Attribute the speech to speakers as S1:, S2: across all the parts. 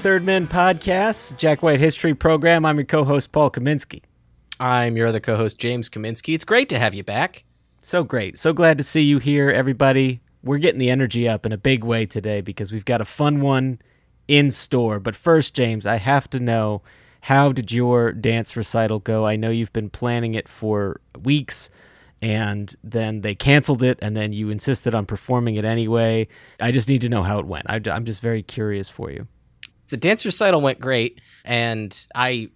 S1: Third Men Podcast, Jack White History Program. I'm your co-host Paul Kaminsky.
S2: I'm your other co-host James Kaminsky. It's great to have you back.
S1: So great, so glad to see you here, everybody. We're getting the energy up in a big way today because we've got a fun one in store. But first, James, I have to know how did your dance recital go? I know you've been planning it for weeks. And then they canceled it, and then you insisted on performing it anyway. I just need to know how it went. I, I'm just very curious for you.
S2: The dance recital went great, and I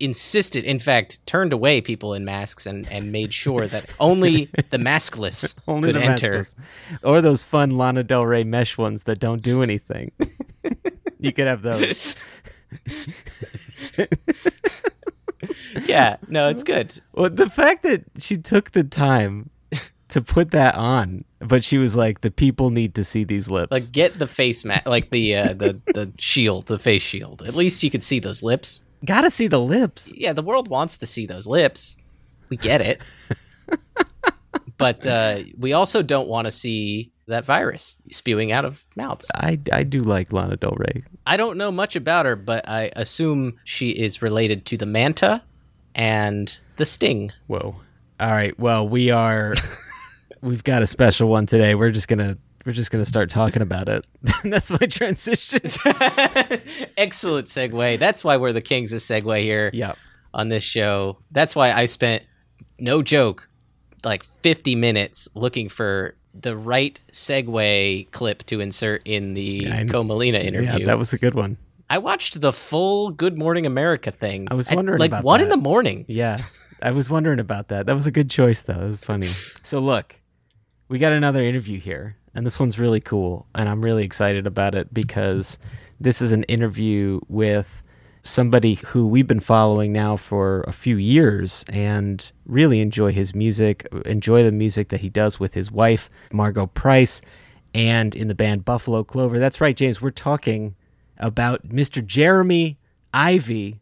S2: insisted, in fact, turned away people in masks and, and made sure that only the maskless
S1: Only
S2: could
S1: the
S2: enter.
S1: maskless. Or those fun Lana Del Rey mesh ones that don't do anything. you could have those.
S2: Yeah, no, it's good.
S1: Well, the fact that she took the time to put that on, but she was like, "The people need to see these lips."
S2: Like, get the face mat, like the uh, the the shield, the face shield. At least you could see those lips.
S1: gotta see the lips.
S2: Yeah, the world wants to see those lips. We get it. but uh, we also don't want to see that virus spewing out of mouths.
S1: I, I do like Lana Del Rey.
S2: I don't know much about her, but I assume she is related to the manta and the sting.
S1: Whoa. All right. Well, we are. we've got a special one today. We're just gonna. We're just gonna start talking about it. That's my transition.
S2: Excellent segue. That's why we're the kings of segue here
S1: yeah.
S2: on this show. That's why I spent, no joke, like 50 minutes looking for the right segue clip to insert in the
S1: know.
S2: Comalina interview.
S1: Yeah, that was a good one.
S2: I watched the full Good Morning America thing.
S1: I was
S2: at,
S1: wondering
S2: like
S1: about
S2: one in the morning.
S1: Yeah, I was wondering about that. That was a good choice, though. It was funny. So, look, we got another interview here, and this one's really cool, and I'm really excited about it because this is an interview with somebody who we've been following now for a few years and really enjoy his music, enjoy the music that he does with his wife, Margo Price, and in the band Buffalo Clover. That's right, James. We're talking about Mr. Jeremy Ivey,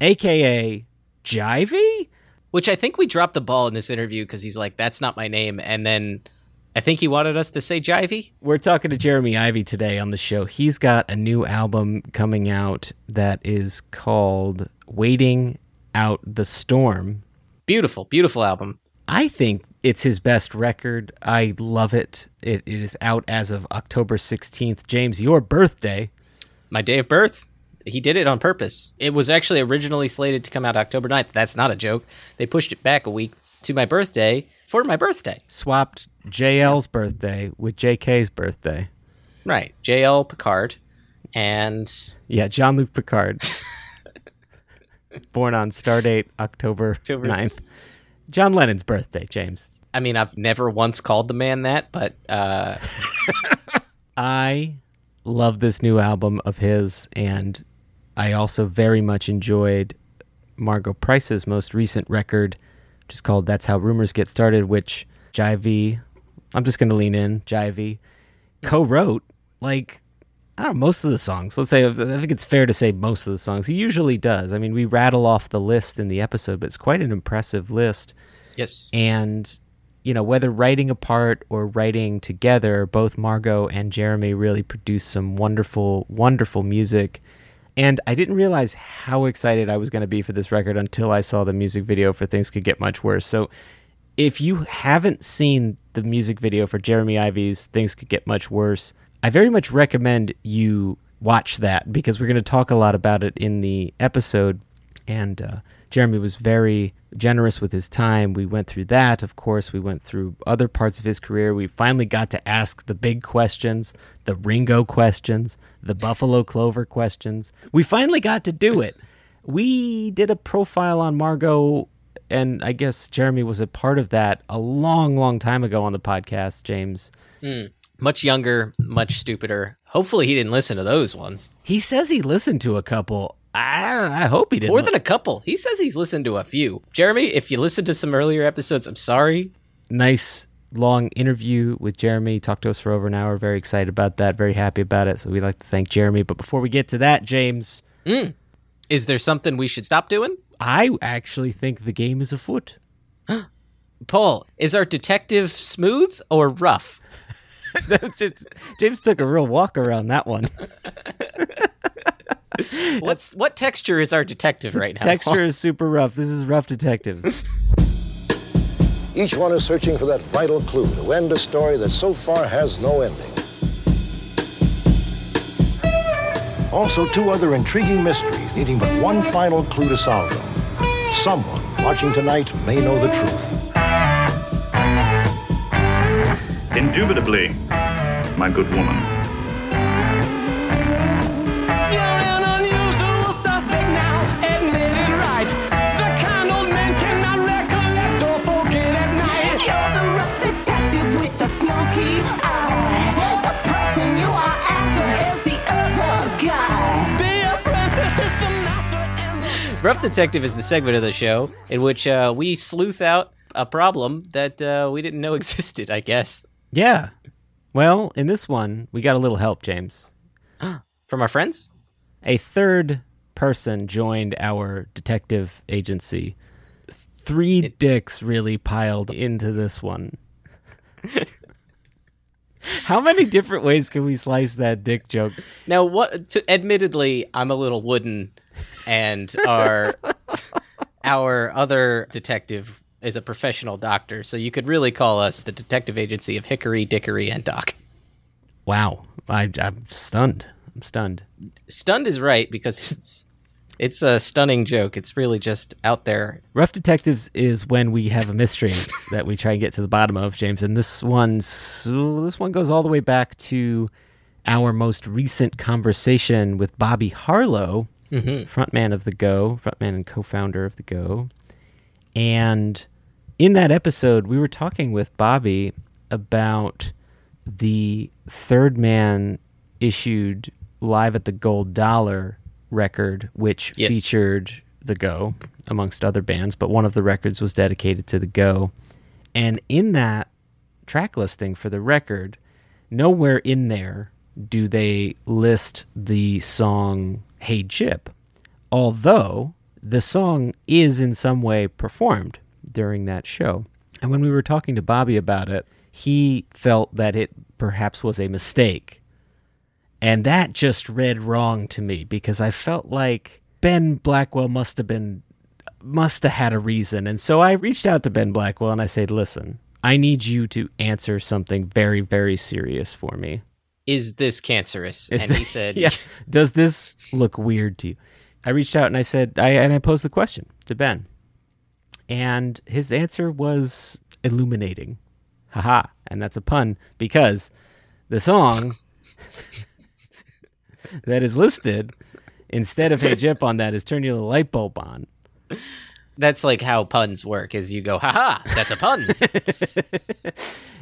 S1: aka Jivey.
S2: Which I think we dropped the ball in this interview because he's like, "That's not my name," and then I think he wanted us to say Jivey.
S1: We're talking to Jeremy Ivey today on the show. He's got a new album coming out that is called Waiting Out the Storm.
S2: Beautiful, beautiful album.
S1: I think it's his best record. I love it. It, it is out as of October 16th. James, your birthday.
S2: My day of birth. He did it on purpose. It was actually originally slated to come out October 9th. That's not a joke. They pushed it back a week to my birthday for my birthday.
S1: Swapped JL's birthday with JK's birthday.
S2: Right. JL Picard and
S1: Yeah, Jean Luc Picard. Born on stardate October,
S2: October
S1: 9th. John Lennon's birthday, James.
S2: I mean, I've never once called the man that, but uh,
S1: I love this new album of his, and I also very much enjoyed Margo Price's most recent record, which is called That's How Rumors Get Started, which Jivey, I'm just going to lean in, Jivey, co wrote. Like, I don't know, most of the songs. Let's say, I think it's fair to say most of the songs. He usually does. I mean, we rattle off the list in the episode, but it's quite an impressive list.
S2: Yes.
S1: And, you know, whether writing apart or writing together, both Margo and Jeremy really produce some wonderful, wonderful music. And I didn't realize how excited I was going to be for this record until I saw the music video for Things Could Get Much Worse. So if you haven't seen the music video for Jeremy Ivey's Things Could Get Much Worse, I very much recommend you watch that because we're going to talk a lot about it in the episode. And uh, Jeremy was very generous with his time. We went through that, of course. We went through other parts of his career. We finally got to ask the big questions, the Ringo questions, the Buffalo Clover questions. We finally got to do it. We did a profile on Margo, and I guess Jeremy was a part of that a long, long time ago on the podcast, James.
S2: Mm. Much younger, much stupider. Hopefully, he didn't listen to those ones.
S1: He says he listened to a couple. I, I hope he did.
S2: More than a couple. He says he's listened to a few. Jeremy, if you listened to some earlier episodes, I'm sorry.
S1: Nice long interview with Jeremy. Talked to us for over an hour. Very excited about that. Very happy about it. So we'd like to thank Jeremy. But before we get to that, James.
S2: Mm. Is there something we should stop doing?
S1: I actually think the game is afoot.
S2: Paul, is our detective smooth or rough?
S1: just, James took a real walk around that one.
S2: What's what texture is our detective right now?
S1: Texture is super rough. This is rough detectives.
S3: Each one is searching for that vital clue to end a story that so far has no ending. Also, two other intriguing mysteries needing but one final clue to solve them. Someone watching tonight may know the truth.
S4: Indubitably, my good woman.
S2: Rough Detective is the segment of the show in which uh, we sleuth out a problem that uh, we didn't know existed, I guess.
S1: Yeah. Well, in this one, we got a little help, James.
S2: From our friends?
S1: A third person joined our detective agency. Three it- dicks really piled into this one. How many different ways can we slice that dick joke?
S2: Now, what? To, admittedly, I'm a little wooden, and our our other detective is a professional doctor, so you could really call us the detective agency of Hickory, Dickory, and Doc.
S1: Wow, I, I'm stunned. I'm stunned.
S2: Stunned is right because it's it's a stunning joke. It's really just out there.
S1: Rough Detectives is when we have a mystery that we try and get to the bottom of, James. And this one, so this one goes all the way back to our most recent conversation with Bobby Harlow,
S2: mm-hmm.
S1: frontman of the Go, frontman and co-founder of the Go. And in that episode, we were talking with Bobby about the Third Man issued live at the Gold Dollar record, which
S2: yes.
S1: featured the Go amongst other bands, but one of the records was dedicated to the Go. And in that track listing for the record, nowhere in there do they list the song Hey Gyp, although the song is in some way performed during that show. And when we were talking to Bobby about it, he felt that it perhaps was a mistake and that just read wrong to me because I felt like Ben Blackwell must have been must have had a reason. And so I reached out to Ben Blackwell and I said, "Listen, I need you to answer something very very serious for me."
S2: Is this cancerous?
S1: Is
S2: and
S1: this,
S2: he said,
S1: "Yeah." Does this look weird to you? I reached out and I said, I and I posed the question to Ben. And his answer was illuminating. Haha. And that's a pun because the song that is listed instead of hey Gyp on that is turn your light bulb on.
S2: That's like how puns work is you go, haha, that's a pun.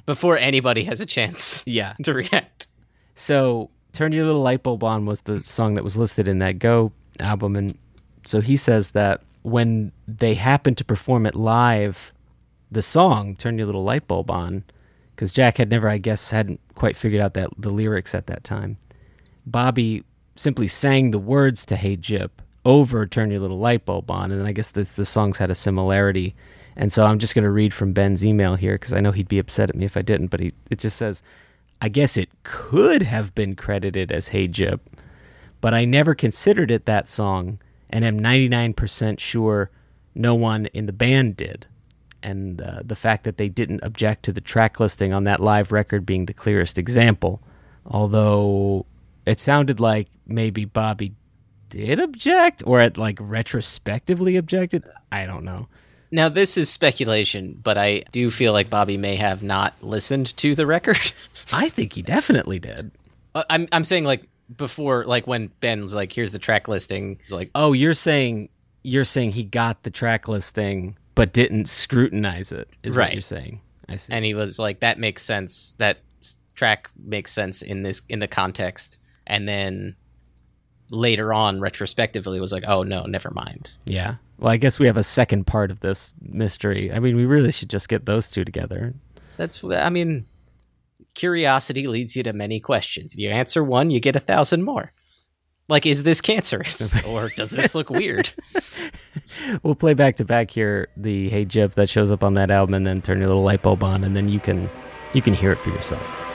S2: Before anybody has a chance
S1: Yeah.
S2: to react.
S1: So Turn Your Little Light Bulb On was the song that was listed in that Go album. And so he says that when they happened to perform it live, the song Turn Your Little Light Bulb On, because Jack had never, I guess, hadn't quite figured out that the lyrics at that time. Bobby simply sang the words to Hey Gyp over Turn Your Little Light Bulb On. And I guess this, the songs had a similarity. And so I'm just going to read from Ben's email here because I know he'd be upset at me if I didn't. But he, it just says, I guess it could have been credited as Hey Gyp, but I never considered it that song and am 99% sure no one in the band did. And uh, the fact that they didn't object to the track listing on that live record being the clearest example. Although it sounded like maybe Bobby did object or at like retrospectively objected. I don't know.
S2: Now this is speculation, but I do feel like Bobby may have not listened to the record.
S1: I think he definitely did.
S2: Uh, I'm I'm saying like before, like when Ben's like, "Here's the track listing." He's like,
S1: Oh, you're saying you're saying he got the track listing but didn't scrutinize it. Is what you're saying? I see.
S2: and he was like, "That makes sense. That track makes sense in this in the context." And then later on, retrospectively, was like, "Oh no, never mind."
S1: yeah. Well, I guess we have a second part of this mystery. I mean, we really should just get those two together.
S2: That's I mean, curiosity leads you to many questions. If you answer one, you get a thousand more. Like, is this cancerous or does this look weird?
S1: We'll play back to back here the Hey Gyp that shows up on that album, and then turn your little light bulb on, and then you can you can hear it for yourself.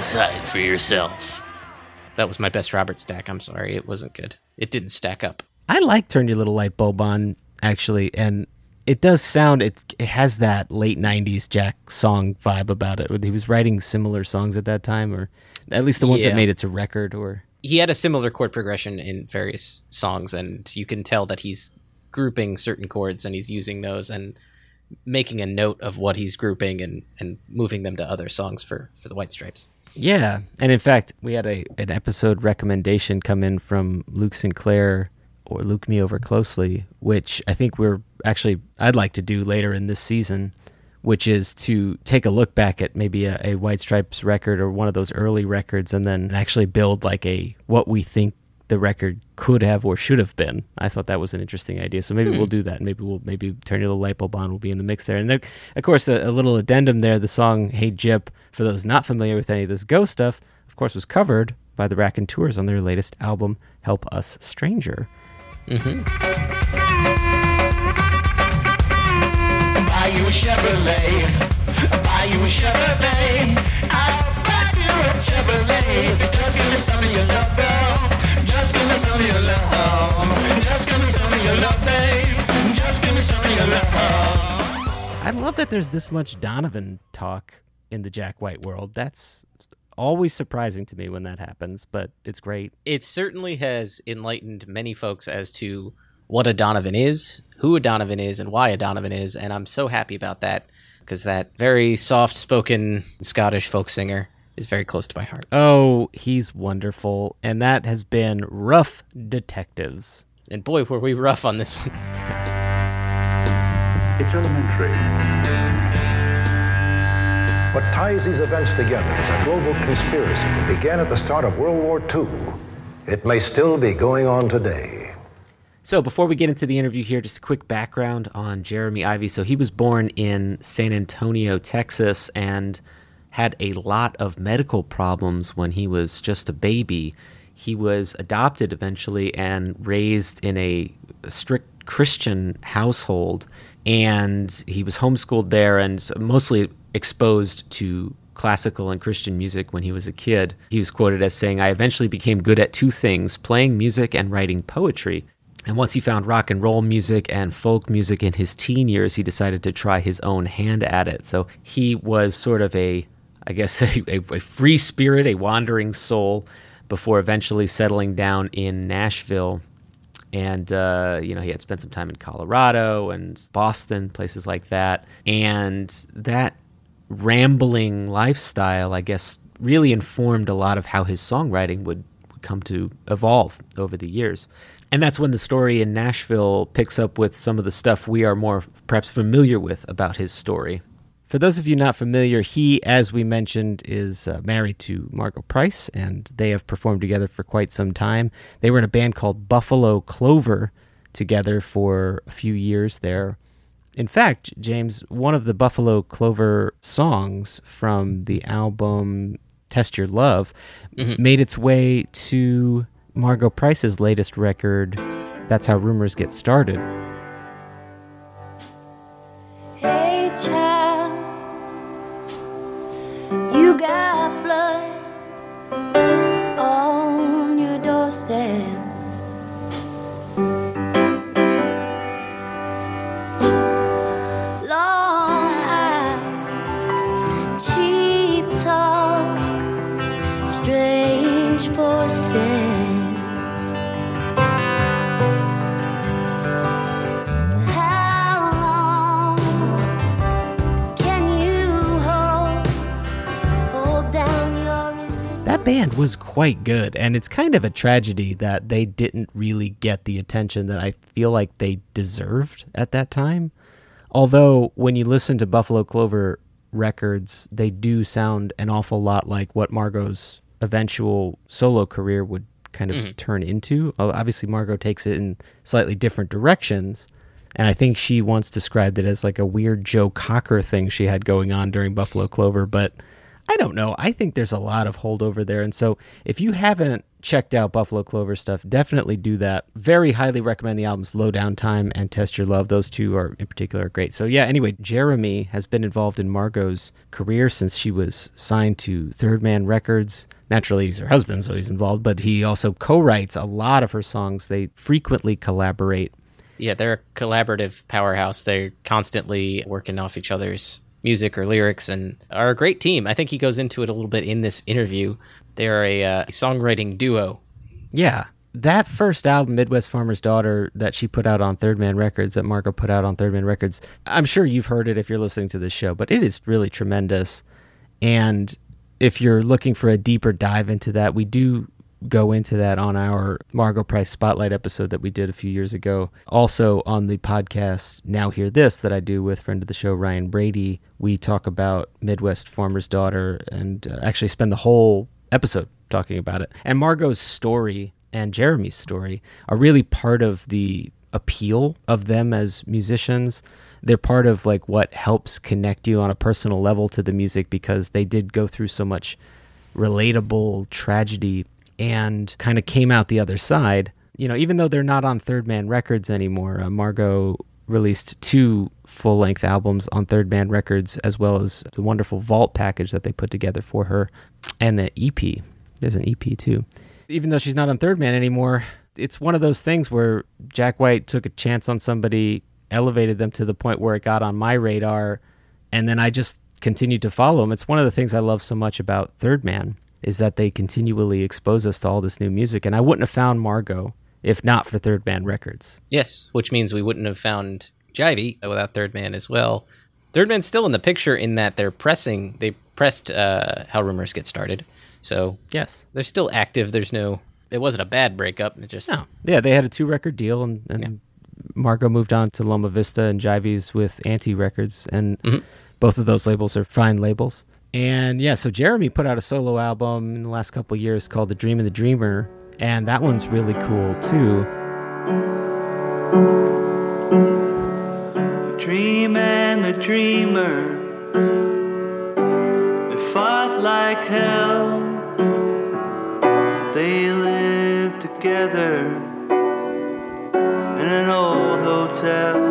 S2: Decide for yourself. That was my best Robert Stack. I'm sorry, it wasn't good. It didn't stack up.
S1: I like turn your little light bulb on actually, and it does sound it. It has that late '90s Jack song vibe about it. He was writing similar songs at that time, or at least the ones
S2: Yeah.
S1: that made it to record. Or
S2: he had a similar chord progression in various songs, and you can tell that he's grouping certain chords and he's using those and making a note of what he's grouping and, and moving them to other songs for, for the White Stripes.
S1: Yeah, and in fact, we had a an episode recommendation come in from Luke Sinclair or Luke Me Over Closely, which I think we're actually I'd like to do later in this season, which is to take a look back at maybe a, a White Stripes record or one of those early records, and then actually build like a what we think the record could have or should have been. I thought that was an interesting idea. So maybe hmm. we'll do that. Maybe we'll maybe turn your little light bulb on will be in the mix there. And then, of course, a, a little addendum there. The song "Hey Gyp," for those not familiar with any of this Go stuff, of course, was covered by the Raconteurs on their latest album, "Help Us Stranger."
S5: buy
S1: I love that there's this much Donovan talk in the Jack White world. That's always surprising to me when that happens, but it's great.
S2: It certainly has enlightened many folks as to what a Donovan is, who a Donovan is, and why a Donovan is, and I'm so happy about that because that very soft spoken Scottish folk singer is very close to my heart.
S1: Oh, he's wonderful. And that has been Rough Detectives.
S2: And boy, were we rough on this one.
S4: It's elementary.
S3: What ties these events together is a global conspiracy that began at the start of World War II. It may still be going on today.
S1: So, before we get into the interview here, just a quick background on Jeremy Ivey. So, he was born in San Antonio, Texas, and had a lot of medical problems when he was just a baby. He was adopted eventually and raised in a strict Christian household, and he was homeschooled there and mostly exposed to classical and Christian music when he was a kid. He was quoted as saying, I eventually became good at two things playing music and writing poetry. And once he found rock and roll music and folk music in his teen years, he decided to try his own hand at it. So he was sort of a, I guess, a, a, free spirit, a wandering soul, before eventually settling down in Nashville. And, uh, you know, he had spent some time in Colorado and Boston, places like that. And that rambling lifestyle, I guess, really informed a lot of how his songwriting would, would come to evolve over the years. And that's when the story in Nashville picks up with some of the stuff we are more perhaps familiar with about his story. For those of you not familiar, he, as we mentioned, is uh, married to Margo Price, and they have performed together for quite some time. They were in a band called Buffalo Clover together for a few years there. In fact, James, one of the Buffalo Clover songs from the album Test Your Love made its way to Margo Price's latest record, That's How Rumors Get Started. Band was quite good, and it's kind of a tragedy that they didn't really get the attention that I feel like they deserved at that time. Although, when you listen to Buffalo Clover records, they do sound an awful lot like what Margo's eventual solo career would kind of mm-hmm. turn into. Obviously, Margo takes it in slightly different directions. And I think she once described it as like a weird Joe Cocker thing she had going on during Buffalo Clover. But I don't know. I think there's a lot of holdover there. And so if you haven't checked out Buffalo Clover stuff, definitely do that. Very highly recommend the albums Low Down Time and Test Your Love. Those two are in particular great. So yeah, anyway, Jeremy has been involved in Margo's career since she was signed to Third Man Records. Naturally, he's her husband, so he's involved, but he also co-writes a lot of her songs. They frequently collaborate.
S2: Yeah, they're a collaborative powerhouse. They're constantly working off each other's music or lyrics and are a great team. I think he goes into it a little bit in this interview. They're a uh, songwriting duo.
S1: Yeah. That first album, Midwest Farmer's Daughter, that she put out on Third Man Records, that Margo put out on Third Man Records, I'm sure you've heard it if you're listening to this show, but it is really tremendous. And if you're looking for a deeper dive into that, we do go into that on our Margo Price Spotlight episode that we did a few years ago. Also on the podcast Now Hear This that I do with friend of the show Ryan Brady, we talk about Midwest Farmer's Daughter and uh, actually spend the whole episode talking about it. And Margo's story and Jeremy's story are really part of the appeal of them as musicians. They're part of like what helps connect you on a personal level to the music because they did go through so much relatable tragedy and kind of came out the other side. You know, even though they're not on Third Man Records anymore, uh, Margo released two full length albums on Third Man Records, as well as the wonderful Vault package that they put together for her, and the EP. There's an EP too. Even though she's not on Third Man anymore, it's one of those things where Jack White took a chance on somebody, elevated them to the point where it got on my radar, and then I just continued to follow them. It's one of the things I love so much about Third Man is that they continually expose us to all this new music, and I wouldn't have found Margo if not for Third Man Records.
S2: Yes, which means we wouldn't have found Jivey without Third Man as well. Third Man's still in the picture in that they're pressing, they pressed uh, How Rumors Get Started. So
S1: Yes.
S2: they're still active. There's no, it wasn't a bad breakup. It just,
S1: No. Yeah, they had a two record deal, and, and Margo moved on to Loma Vista, and Jivey's with Anti Records, and both of those labels are fine labels. And yeah, so Jeremy put out a solo album in the last couple years called The Dream and the Dreamer, and that one's really cool too.
S6: The dream and the dreamer They fought like hell They lived together In an old himself.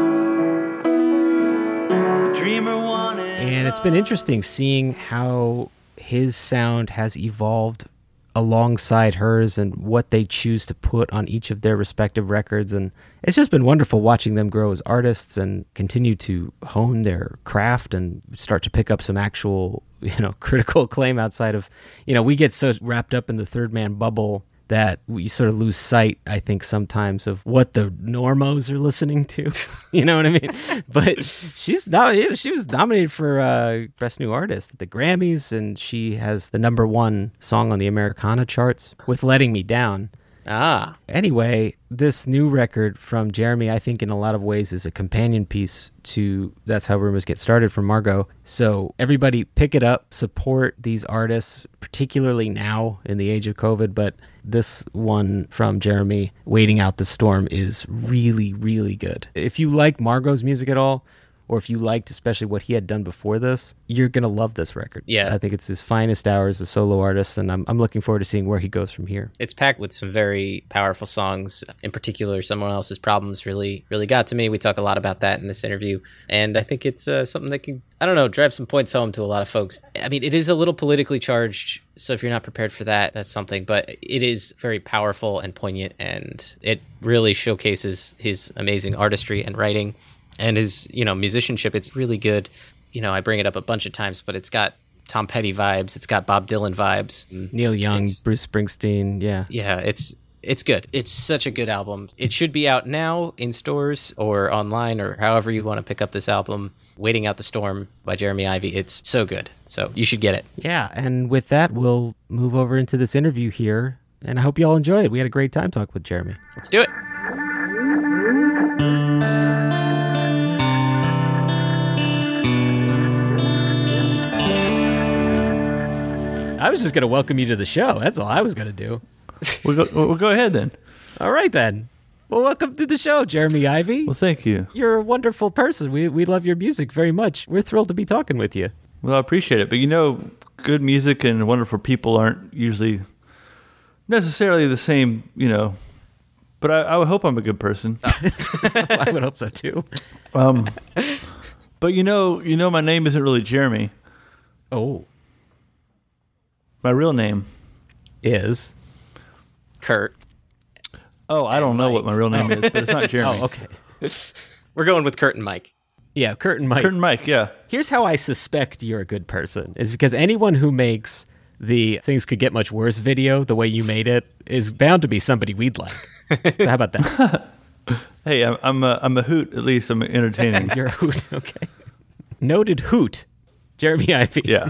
S1: It's been interesting seeing how his sound has evolved alongside hers and what they choose to put on each of their respective records. And it's just been wonderful watching them grow as artists and continue to hone their craft and start to pick up some actual, you know, critical acclaim outside of, you know, we get so wrapped up in the third man bubble that we sort of lose sight, I think, sometimes of what the normos are listening to. you know what I mean? But she's not. You know, she was nominated for uh, best new artist at the Grammys, and she has the number one song on the Americana charts with "Letting Me Down."
S2: Ah,
S1: Anyway, this new record from Jeremy, I think, in a lot of ways, is a companion piece to That's How Rumors Get Started from Margo. So, everybody pick it up, support these artists, particularly now in the age of COVID. But this one from Jeremy, Waiting Out the Storm, is really, really good. If you like Margo's music at all, or if you liked especially what he had done before this, you're going to love this record.
S2: Yeah.
S1: I think it's his finest hour as a solo artist, and I'm, I'm looking forward to seeing where he goes from here.
S2: it's packed with some very powerful songs. In particular, someone else's problems really, really got to me. We talk a lot about that in this interview, and I think it's uh, something that can, I don't know, drive some points home to a lot of folks. I mean, it is a little politically charged, so if you're not prepared for that, that's something. But it is very powerful and poignant, and it really showcases his amazing artistry and writing, and his, you know, musicianship. It's really good. You know, I bring it up a bunch of times, but it's got Tom Petty vibes. It's got Bob Dylan vibes. Mm-hmm.
S1: Neil Young,
S2: It's-
S1: Bruce Springsteen, yeah.
S2: yeah, it's it's good. It's such a good album. It should be out now in stores or online or however you want to pick up this album. Waiting Out the Storm by Jeremy Ivey. It's so good. So you should get it.
S1: Yeah, and with that, we'll move over into this interview here, and I hope you all enjoy it. We had a great time talking with Jeremy.
S2: Let's do it.
S1: I was just going to welcome you to the show. That's all I was going to do.
S7: We'll go, we'll go ahead then.
S1: All right, then. Well, welcome to the show, Jeremy Ivey.
S7: Well, thank you.
S1: You're a wonderful person. We, we love your music very much. We're thrilled to be talking with you.
S7: Well, I appreciate it. But you know, good music and wonderful people aren't usually necessarily the same, you know. But I, I would hope I'm a good person.
S1: I would hope so, too.
S7: Um, but you know, you know, my name isn't really Jeremy.
S1: Oh,
S7: My real name.
S1: is.
S2: Kurt.
S7: Oh, I don't know what my real name is, but it's not Jeremy.
S1: Oh, okay.
S2: We're going with Kurt and Mike.
S1: Yeah, Kurt and Mike.
S7: Kurt and Mike, yeah.
S1: Here's how I suspect you're a good person is because anyone who makes the things could get much worse video the way you made it is bound to be somebody we'd like. so how about that?
S7: Hey, I'm I'm a, I'm a hoot. At least I'm entertaining.
S1: You're a hoot. Okay. Noted hoot. Jeremy Ivey.
S7: yeah.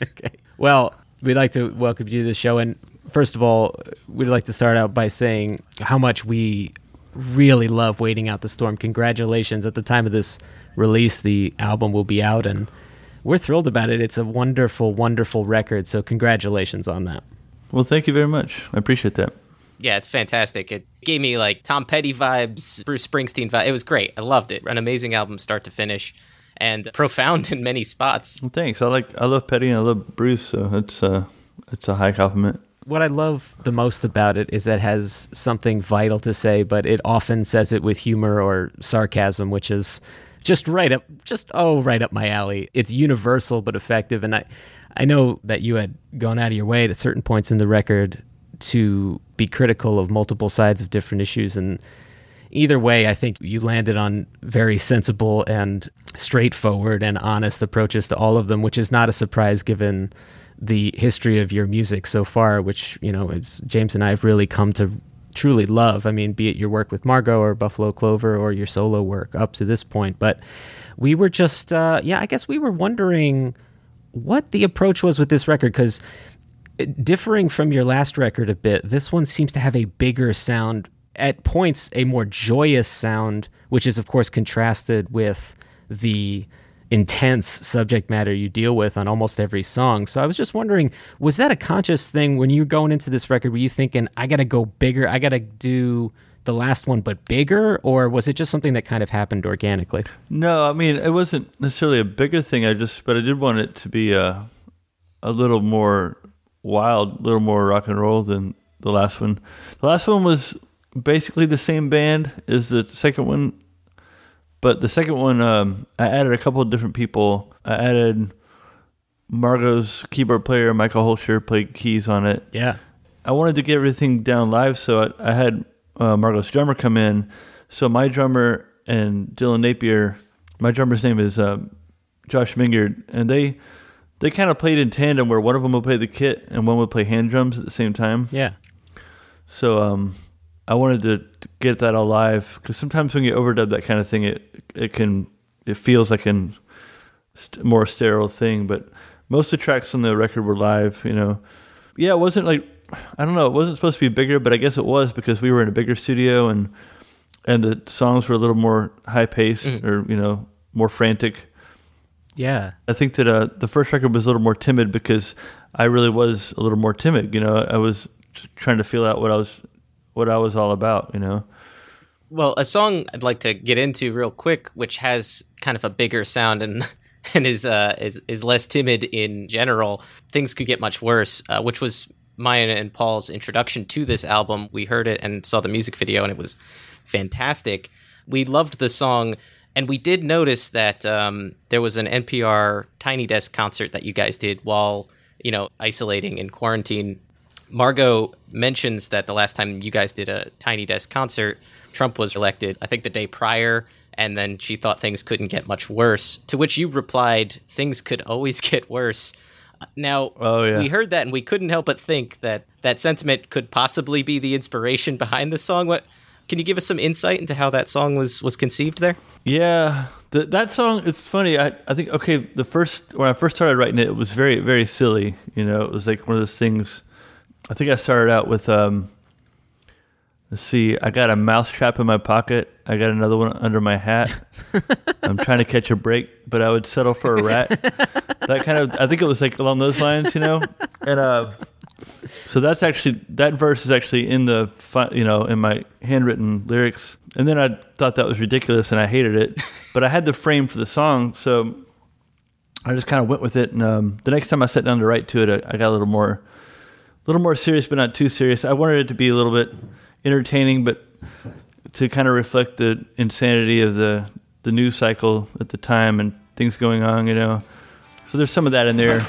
S1: okay. Well, we'd like to welcome you to the show. And first of all, we'd like to start out by saying how much we really love Waiting Out the Storm. Congratulations. At the time of this release, the album will be out, and we're thrilled about it. It's a wonderful, wonderful record. So, congratulations on that.
S7: Well, thank you very much. I appreciate that.
S2: Yeah, it's fantastic. It gave me like Tom Petty vibes, Bruce Springsteen vibes. It was great. I loved it. An amazing album, start to finish, and profound in many spots.
S7: Well, thanks. I like I love Petty and I love Bruce, so it's uh it's a high compliment.
S1: What I love the most about it is that it has something vital to say, but it often says it with humor or sarcasm, which is just right up, just oh, right up my alley. It's universal but effective, and I, I know that you had gone out of your way at certain points in the record to be critical of multiple sides of different issues, and either way, I think you landed on very sensible and straightforward and honest approaches to all of them, which is not a surprise given the history of your music so far, which, you know, James and I have really come to truly love. I mean, be it your work with Margo or Buffalo Clover or your solo work up to this point. But we were just, uh, yeah, I guess we were wondering what the approach was with this record because differing from your last record a bit, this one seems to have a bigger sound, at points, a more joyous sound, which is, of course, contrasted with the intense subject matter you deal with on almost every song. So I was just wondering, was that a conscious thing when you were going into this record? Were you thinking, I got to go bigger, I got to do the last one but bigger? Or was it just something that kind of happened organically?
S7: No, I mean it wasn't necessarily a bigger thing. I just, but I did want it to be a a little more wild, a little more rock and roll than the last one. The last one was basically the same band as the second one, But the second one, um, I added a couple of different people. I added Margo's keyboard player, Micah Hulscher, played keys on it.
S1: Yeah.
S7: I wanted to get everything down live, so I, I had uh, Margo's drummer come in. So my drummer and Dillon Napier, my drummer's name is um, Josh Mingard, and they they kind of played in tandem, where one of them would play the kit and one would play hand drums at the same time.
S1: Yeah.
S7: So um, I wanted to get that alive because sometimes when you overdub that kind of thing, it it can it feels like a st- more sterile thing. But most of the tracks on the record were live. You know, yeah, it wasn't like I don't know, it wasn't supposed to be bigger, but I guess it was because we were in a bigger studio and and the songs were a little more high paced or you know more frantic.
S1: Yeah.
S7: I think that uh, the first record was a little more timid because I really was a little more timid. You know, I was trying to feel out what I was what I was all about. You know.
S2: Well, a song I'd like to get into real quick, which has kind of a bigger sound and and is uh is is less timid in general. Things could get much worse, uh, which was mine and Paul's introduction to this album. We heard it and saw the music video, and it was fantastic. We loved the song, and we did notice that um, there was an NPR Tiny Desk concert that you guys did while you know isolating in quarantine. Margo mentions that the last time you guys did a Tiny Desk concert, Trump was elected, I think the day prior, and then she thought things couldn't get much worse. To which you replied, things could always get worse. Now,
S7: Oh, yeah.
S2: we heard that and we couldn't help but think that that sentiment could possibly be the inspiration behind the song. What can you give us some insight into how that song was was conceived there?
S7: Yeah, the, that song. It's funny. I I think okay. The first when I first started writing it, it was very very silly. You know, it was like one of those things. I think I started out with um. Let's see. I got a mouse trap in my pocket. I got another one under my hat. I'm trying to catch a break, but I would settle for a rat. that kind of. I think it was like along those lines, you know. And uh, so that's actually that verse is actually in the you know in my handwritten lyrics. And then I thought that was ridiculous and I hated it, but I had the frame for the song, so I just kind of went with it. And um, the next time I sat down to write to it, I, I got a little more, little more serious, but not too serious. I wanted it to be a little bit entertaining, but to kind of reflect the insanity of the the news cycle at the time and things going on, you know. So there's some of that in there.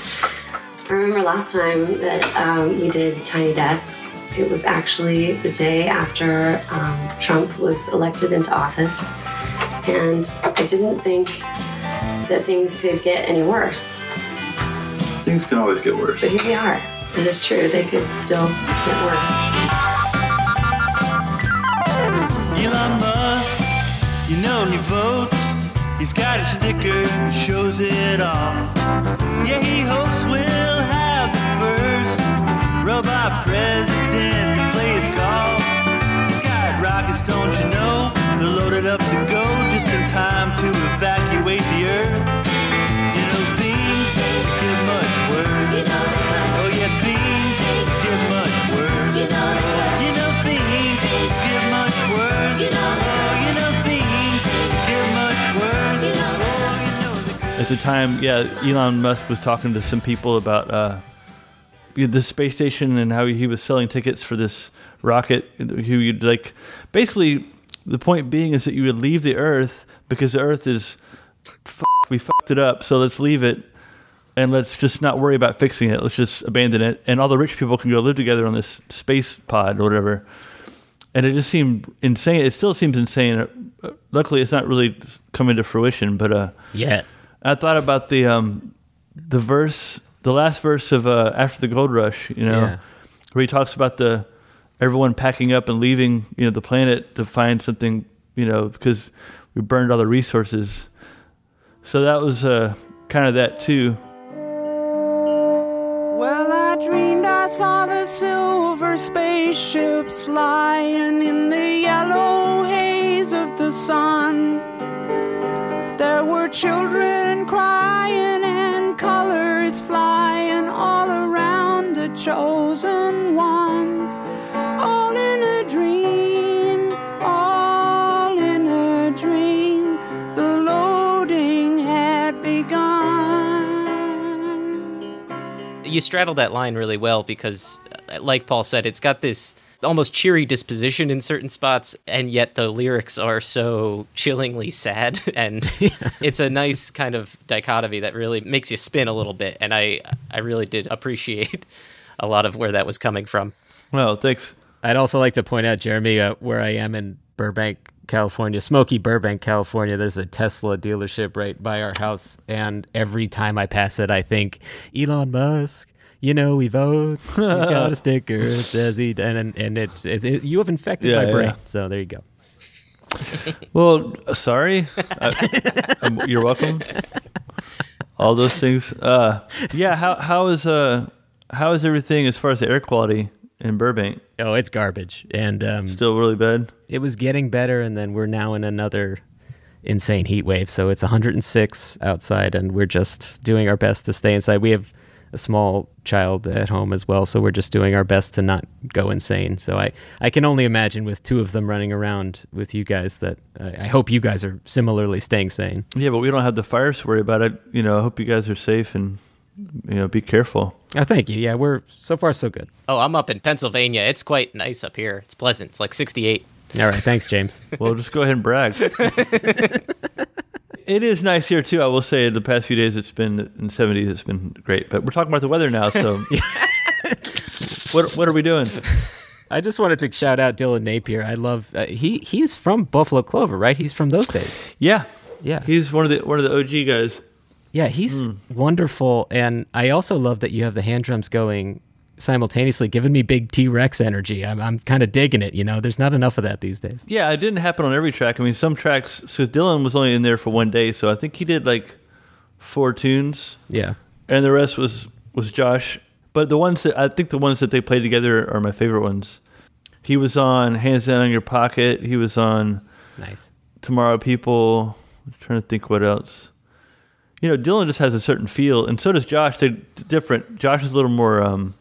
S8: I remember last time that um, we did Tiny Desk. It was actually the day after um, Trump was elected into office, and I didn't think that things could get any worse.
S4: Things can always get worse.
S8: But here we are. It is true, they could still get worse.
S6: Elon Musk, you know he votes. He's got a sticker shows it off. Yeah, he hopes we'll have the first robot president time, yeah,
S7: Elon Musk was talking to some people about uh, the space station and how he was selling tickets for this rocket. Who you'd like, basically, the point being is that you would leave the Earth because the Earth is, f- we fucked it up, so let's leave it and let's just not worry about fixing it. Let's just abandon it, and all the rich people can go live together on this space pod or whatever. And it just seemed insane. It still seems insane. Uh, Luckily, it's not really coming to fruition, but uh,
S1: Yeah.
S7: I thought about the um, the verse, the last verse of uh, after the gold rush. You know,
S1: Yeah.
S7: where he talks about the everyone packing up and leaving, you know, the planet to find something, you know, because we burned all the resources. So that was uh, kind of that too.
S9: Well, I dreamed I saw the silver spaceships flying in the yellow haze of the sun. Children crying and colors flying all around the chosen ones. All in a dream, all in a dream. The loading had begun.
S2: you straddle that line really well because like paul said it's got this almost cheery disposition in certain spots, and yet the lyrics are so chillingly sad, and it's a nice kind of dichotomy that really makes you spin a little bit. And I I really did appreciate a lot of where that was coming from.
S7: Well, thanks.
S1: I'd also like to point out, Jeremy, uh, where I am in Burbank, California, Smoky Burbank, California. There's a Tesla dealership right by our house, and every time I pass it, I think Elon Musk. You know he votes. He's got a sticker. It says he and and, and it's it, it, you have infected
S7: Yeah,
S1: my
S7: yeah.
S1: brain. So there you go.
S7: Well, sorry. I, you're welcome. All those things. Uh, yeah. How how is uh how is everything as far as the air quality in Burbank?
S1: Oh, it's garbage, and um,
S7: Still really bad.
S1: it was getting better, and then we're now in another insane heat wave. So it's 106 outside, and we're just doing our best to stay inside. We have a small child at home as well, so we're just doing our best to not go insane. So I, I can only imagine with two of them running around with you guys that I I hope you guys are similarly staying sane.
S7: Yeah, but we don't have the fires to worry about. it. you know I hope you guys are safe and you know be careful.
S1: Oh, thank you. Yeah, we're so far so good.
S2: Oh, I'm up in Pennsylvania. It's quite nice up here. It's pleasant. It's like 68.
S1: All right, thanks, James.
S7: Well, just go ahead and brag. it is nice here too. I will say the past few days it's been in the 70s. It's been great. But we're talking about the weather now. So what what are we doing?
S1: I just wanted to shout out Dillon Napier. I love uh, he he's from Buffalo Clover, right? He's from those days.
S7: Yeah,
S1: Yeah.
S7: he's one of the one of the OG guys.
S1: Yeah, he's
S7: Hmm.
S1: wonderful, and I also love that you have the hand drums going simultaneously, giving me big T Rex energy. I'm I'm kind of digging it. You know, there's not enough of that these days.
S7: Yeah, it didn't happen on every track. I mean, some tracks. So Dillon was only in there for one day, so I think he did like four tunes,
S1: Yeah,
S7: and the rest was was Josh. But the ones that I think the ones that they played together are my favorite ones. He was on "Hands Down in Your Pocket." He was on
S1: nice.
S7: "Tomorrow People." I'm trying to think what else. You know, Dillon just has a certain feel, and so does Josh. They're different. Josh is a little more um,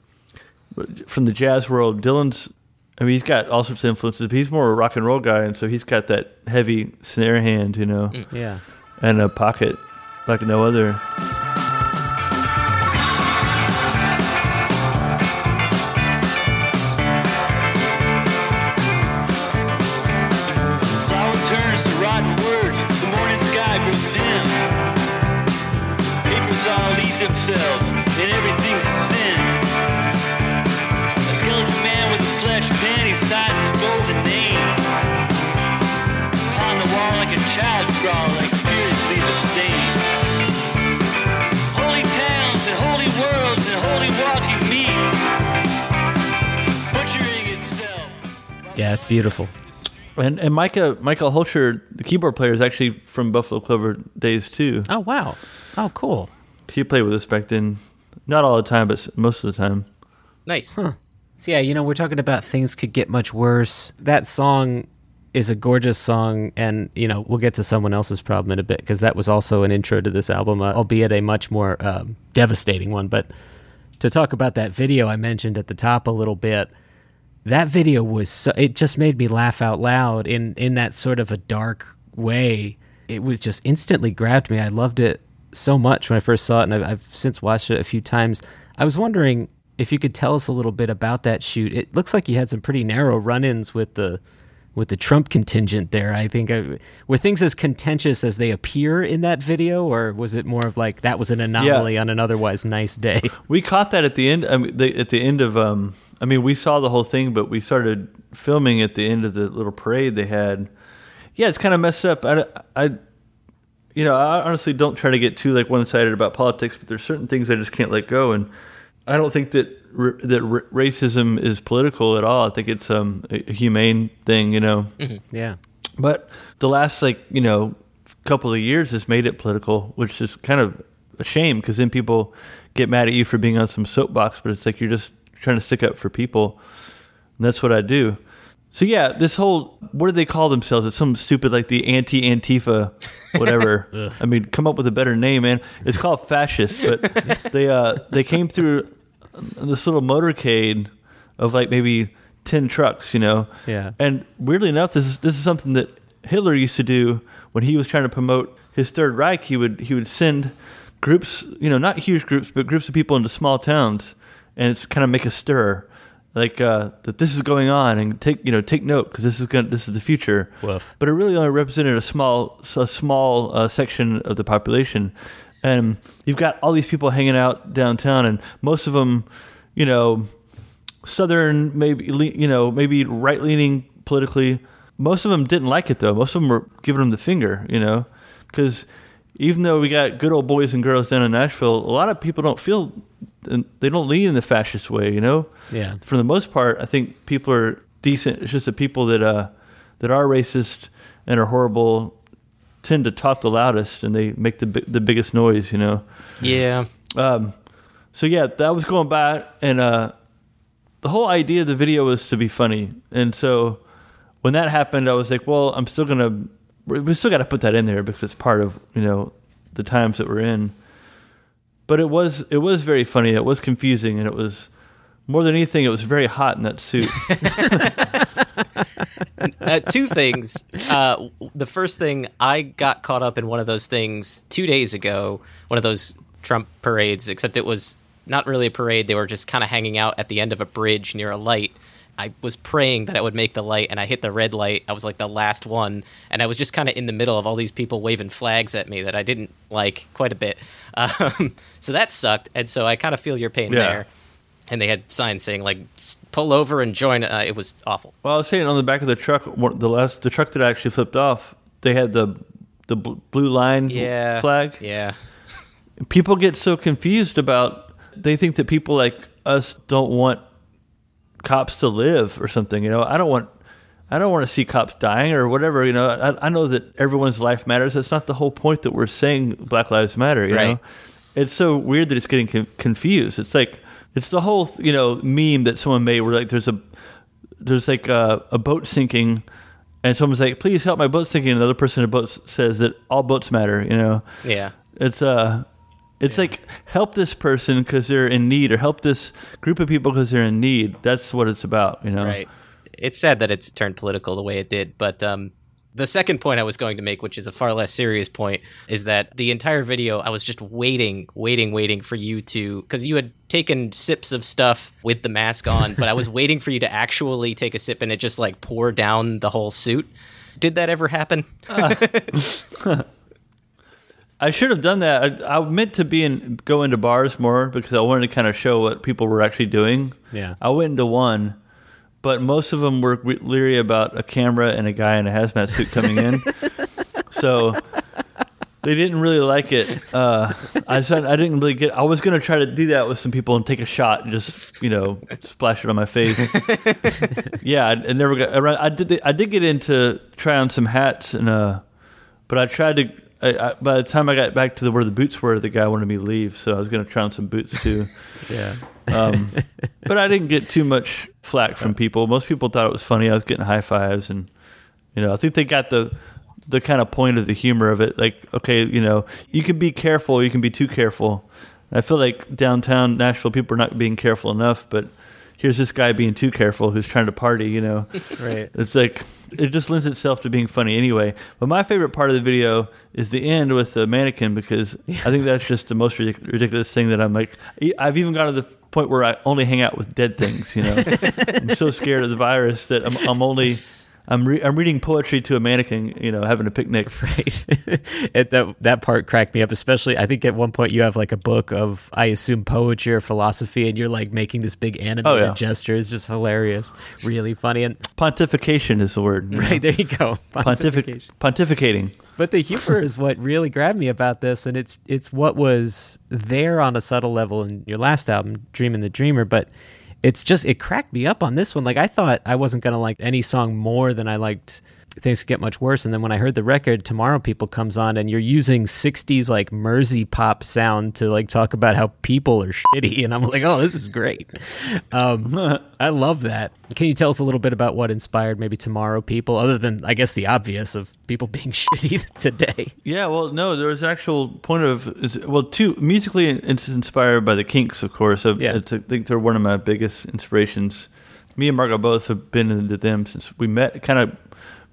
S7: from the jazz world. Dillon's, I mean, he's got all sorts of influences, but he's more a rock and roll guy, and so he's got that heavy snare hand, you know, mm.
S1: Yeah,
S7: and a pocket like no other.
S1: Yeah, it's beautiful.
S7: And and Micah Michael Hulscher, the keyboard player, is actually from Buffalo Clover days too.
S1: Oh wow. Oh cool.
S7: He played with us back then, not all the time, but most of the time.
S2: Nice.
S1: So yeah, you know, we're talking about things could get much worse. That song is a gorgeous song, and you know, we'll get to someone else's problem in a bit because that was also an intro to this album, uh, albeit a much more um, devastating one. But to talk about that video I mentioned at the top a little bit, that video was so, it just made me laugh out loud in in that sort of a dark way. It was just instantly grabbed me. I loved it so much when I first saw it, and I've, I've since watched it a few times. I was wondering if you could tell us a little bit about that shoot. It looks like you had some pretty narrow run-ins with the with the Trump contingent there. I think uh, were things as contentious as they appear in that video, or was it more of like that was an anomaly on an otherwise nice day?
S7: We caught that at the end. I mean, the, at the end of. Um, I mean, we saw the whole thing, but we started filming at the end of the little parade they had. Yeah, it's kind of messed up. I, I, you know, I honestly don't try to get too like one-sided about politics, but there's certain things I just can't let go, and I don't think that r- that r- racism is political at all. I think it's um, a a humane thing, you know.
S1: Yeah.
S7: But the last like you know couple of years has made it political, which is kind of a shame because then people get mad at you for being on some soapbox, but it's like you're just trying to stick up for people, and that's what I do. So yeah, this whole what do they call themselves? It's some stupid like the anti Antifa, whatever. I mean, come up with a better name, man. It's called fascist, but they uh they came through this little motorcade of like maybe ten trucks, you know.
S1: Yeah.
S7: And weirdly enough, this is this is something that Hitler used to do when he was trying to promote his Third Reich. He would he would send groups, you know, not huge groups, but groups of people into small towns, and it's kind of make a stir. like uh, that this is going on and take you know take note because this is going this is the future.
S1: Woof.
S7: But it really only represented a small a small uh, section of the population, and you've got all these people hanging out downtown, and most of them, you know, southern maybe you know maybe right leaning politically. Most of them didn't like it though. Most of them were giving them the finger, you know, because even though we got good old boys and girls down in Nashville, a lot of people don't feel they don't lead in the fascist way, you know.
S1: Yeah.
S7: For the most part, I think people are decent. It's just the people that uh that are racist and are horrible tend to talk the loudest and they make the the biggest noise, you know.
S2: Yeah.
S7: Um, so yeah, that was going by, and uh, the whole idea of the video was to be funny. And so when that happened, I was like, well, I'm still gonna, we we still got to put that in there because it's part of you know the times that we're in. But it was it was very funny. It was confusing, and it was more than anything, it was very hot in that suit.
S2: uh, two things. Uh, the first thing, I got caught up in one of those things two days ago, one of those Trump parades, except it was not really a parade. They were just kind of hanging out at the end of a bridge near a light. I was praying that I would make the light, and I hit the red light. I was like the last one, and I was just kind of in the middle of all these people waving flags at me that I didn't like quite a bit. Um, so that sucked, and so I kind of feel your pain
S7: Yeah.
S2: there. And they had signs saying like "pull over and join." Uh, it was awful.
S7: Well, I was saying on the back of the truck, the last the truck that I actually flipped off, they had the the bl- blue line
S2: Yeah.
S7: flag.
S2: Yeah.
S7: People get so confused about they think that people like us don't want cops to live or something. You know, I don't want I don't want to see cops dying or whatever. You know, I, I know that everyone's life matters. That's not the whole point that we're saying Black Lives Matter. You
S2: Right.
S7: know, it's so weird that it's getting con- confused. It's like it's the whole you know meme that someone made where like there's a there's like a, a boat sinking and someone's like please help my boat sinking and another person in the boat says that all boats matter you know
S2: Yeah.
S7: it's uh it's like help this person because they're in need or help this group of people because they're in need that's what it's about you know
S2: Right. It's sad that it's turned political the way it did, but um, the second point I was going to make, which is a far less serious point, is that the entire video I was just waiting, waiting, waiting for you to, because you had taken sips of stuff with the mask on, but I was waiting for you to actually take a sip and it just like pour down the whole suit. Did that ever happen?
S7: I should have done that. I, I meant to be in go into bars more because I wanted to kind of show what people were actually doing.
S1: Yeah.
S7: I went into one, but most of them were re- leery about a camera and a guy in a hazmat suit coming in. so they didn't really like it. Uh, I said I didn't really get. I was gonna try to do that with some people and take a shot and just you know splash it on my face. yeah, I, I never got. around- I did. The, I did get into try on some hats and uh, but I tried to. I, I, by the time I got back to the, where the boots were, the guy wanted me to leave, so I was going to try on some boots too.
S1: Yeah.
S7: Um, but I didn't get too much flack from people. Most people thought it was funny. I was getting high fives, and you know, I think they got the the kind of point of the humor of it. Like, okay, you know, you can be careful, you can be too careful. I feel like downtown Nashville, people are not being careful enough, but here's this guy being too careful who's trying to party. You know,
S1: Right.
S7: It's like it just lends itself to being funny anyway. But my favorite part of the video is the end with the mannequin because I think that's just the most ridic- ridiculous thing that I'm like. I've even got to the point where I only hang out with dead things. You know, I'm so scared of the virus that I'm, I'm only. I'm re- I'm reading poetry to a mannequin, you know, having a picnic.
S1: Right. it, that that part cracked me up, especially I think at one point you have like a book of I assume poetry or philosophy, and you're like making this big animated
S7: Oh, yeah.
S1: gesture. It's just hilarious, really funny, and
S7: Pontification is the word. you know?
S1: right there you go.
S7: Pontific- pontificating.
S1: But the humor is what really grabbed me about this, and it's it's what was there on a subtle level in your last album, Dream and the Dreamer. But it's just it cracked me up on this one. Like I thought I wasn't gonna like any song more than I liked. Things could get much worse. And then when I heard the record, Tomorrow People comes on, and you're using '60s like Mersey pop sound to like talk about how people are shitty, and I'm like, oh, this is great. Um, I love that. Can you tell us a little bit about what inspired maybe Tomorrow People, other than I guess the obvious of people being shitty today?
S7: Yeah, well, no, there was actual point of well, two musically, it's inspired by the Kinks, of course. So
S1: Yeah.
S7: I think they're one of my biggest inspirations. Me and Margo both have been into them since we met. Kind of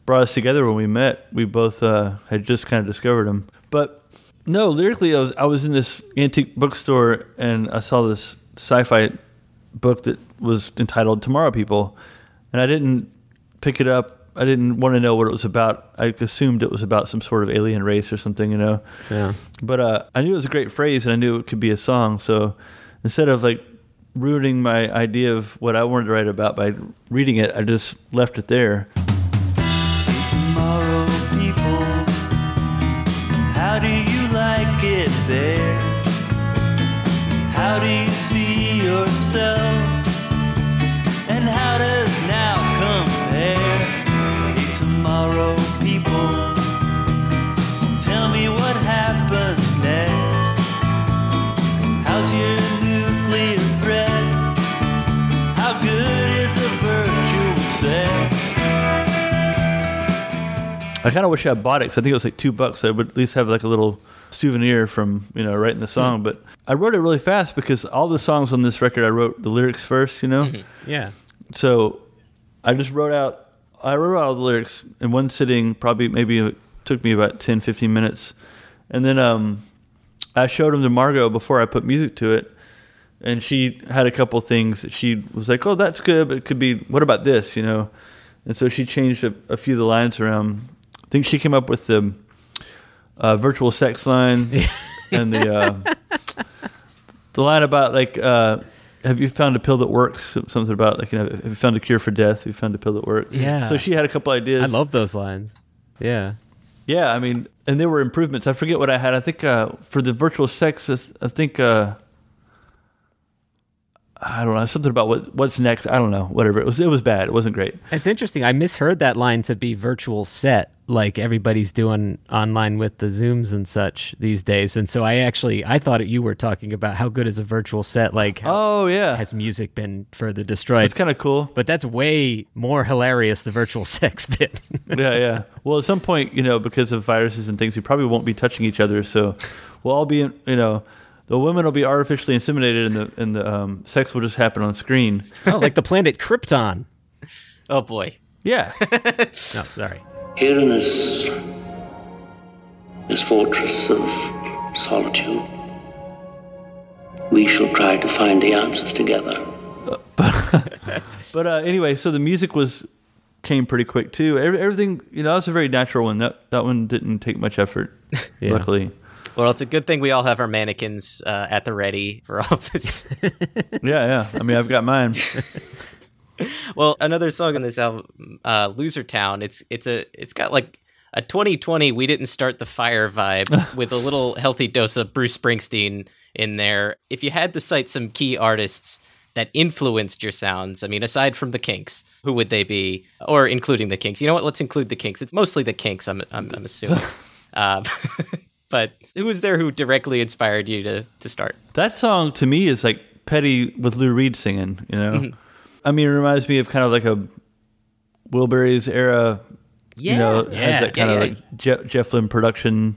S7: brought us together when we met. We both uh, had just kind of discovered them. But no, lyrically, I was I was in this antique bookstore and I saw this sci-fi book that was entitled Tomorrow People, and I didn't pick it up. I didn't want to know what it was about. I assumed it was about some sort of alien race or something, you know.
S1: Yeah.
S7: But uh, I knew it was a great phrase, and I knew it could be a song. So instead of like ruining my idea of what I wanted to write about by reading it, I just left it there.
S6: There? How do you see yourself? And how does now compare? Hey, tomorrow,
S7: I kind of wish I had bought it because I think it was like two bucks. I would at least have like a little souvenir from you know writing the song. But I wrote it really fast because all the songs on this record I wrote the lyrics first. You know,
S1: Yeah.
S7: so I just wrote out. I wrote out all the lyrics in one sitting. Probably maybe it took me about 10, 15 minutes, and then um, I showed them to Margo before I put music to it. And she had a couple things that she was like, "Oh, that's good, but it could be. What about this?" You know, and so she changed a, a few of the lines around. I think she came up with the uh, virtual sex line and the uh, the line about like, uh, "Have you found a pill that works?" Something about like, you know, "Have you found a cure for death? Have you found a pill that works?"
S1: Yeah.
S7: So she had a couple ideas.
S1: I love those lines. Yeah.
S7: Yeah, I mean, and there were improvements. I forget what I had. I think uh, for the virtual sex, I, th- I think uh, I don't know something about what what's next. I don't know. Whatever it was, it was bad. It wasn't great.
S1: It's interesting. I misheard that line to be virtual set, like everybody's doing online with the Zooms and such these days. And so I actually I thought you were talking about how good is a virtual set, like how
S7: Oh yeah,
S1: has music been further destroyed.
S7: it's kind of cool.
S1: but that's way more hilarious, the virtual sex bit.
S7: yeah, yeah. Well, at some point, you know, because of viruses and things, we probably won't be touching each other. So we'll all be, you know, the women will be artificially inseminated, and the and the um, sex will just happen on screen.
S1: oh, like the planet Krypton.
S2: Oh boy.
S7: Yeah.
S1: No, sorry.
S10: Here in this, this fortress of solitude, we shall try to find the answers together.
S7: But uh, anyway, so the music was came pretty quick too. Every, everything, you know, that was a very natural one. That that one didn't take much effort.
S1: Yeah.
S7: Luckily,
S2: Well, it's a good thing we all have our mannequins uh, at the ready for all this.
S7: yeah, yeah. I mean, I've got mine.
S2: well, another song on this album, uh, "Loser Town." It's it's a it's got like a 2020 we didn't start the fire vibe with a little healthy dose of Bruce Springsteen in there. If you had to cite some key artists that influenced your sounds, I mean, aside from the Kinks, who would they be? Or including the Kinks? You know what? Let's include the Kinks. It's mostly the Kinks. I'm I'm, I'm assuming. uh, but who was there who directly inspired you to to start?
S7: That song to me is like Petty with Lou Reed singing. You know, mm-hmm. I mean, it reminds me of kind of like a Wilburys era.
S2: Yeah,
S7: you know,
S2: yeah,
S7: has that kind
S2: yeah,
S7: of
S2: yeah.
S7: like Je- Jeff Lynne production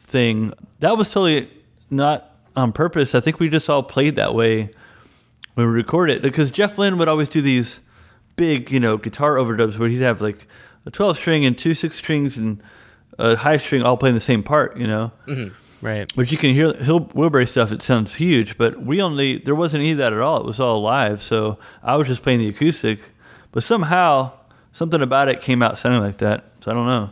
S7: thing. That was totally not on purpose. I think we just all played that way when we recorded it because Jeff Lynne would always do these big, you know, guitar overdubs where he'd have like a 12 string and two six strings and a high string all playing the same part, you know. Mm-hmm.
S1: Right.
S7: But you can hear Hill Wilbury stuff. It sounds huge, but we only there wasn't any of that at all. It was all live, so I was just playing the acoustic. But somehow something about it came out sounding like that. So I don't know.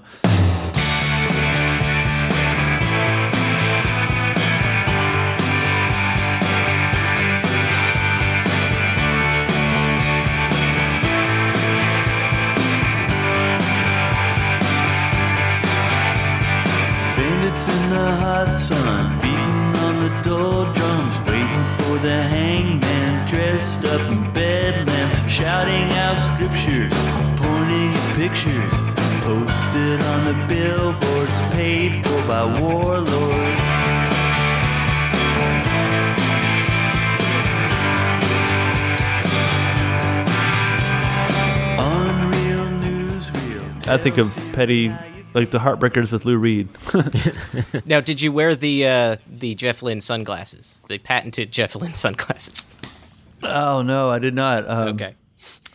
S7: I think of Petty like the Heartbreakers with Lou Reed.
S2: Now, did you wear the uh, the Jeff Lynne sunglasses, the patented Jeff Lynne sunglasses?
S7: oh no, I did not. Um,
S2: Okay.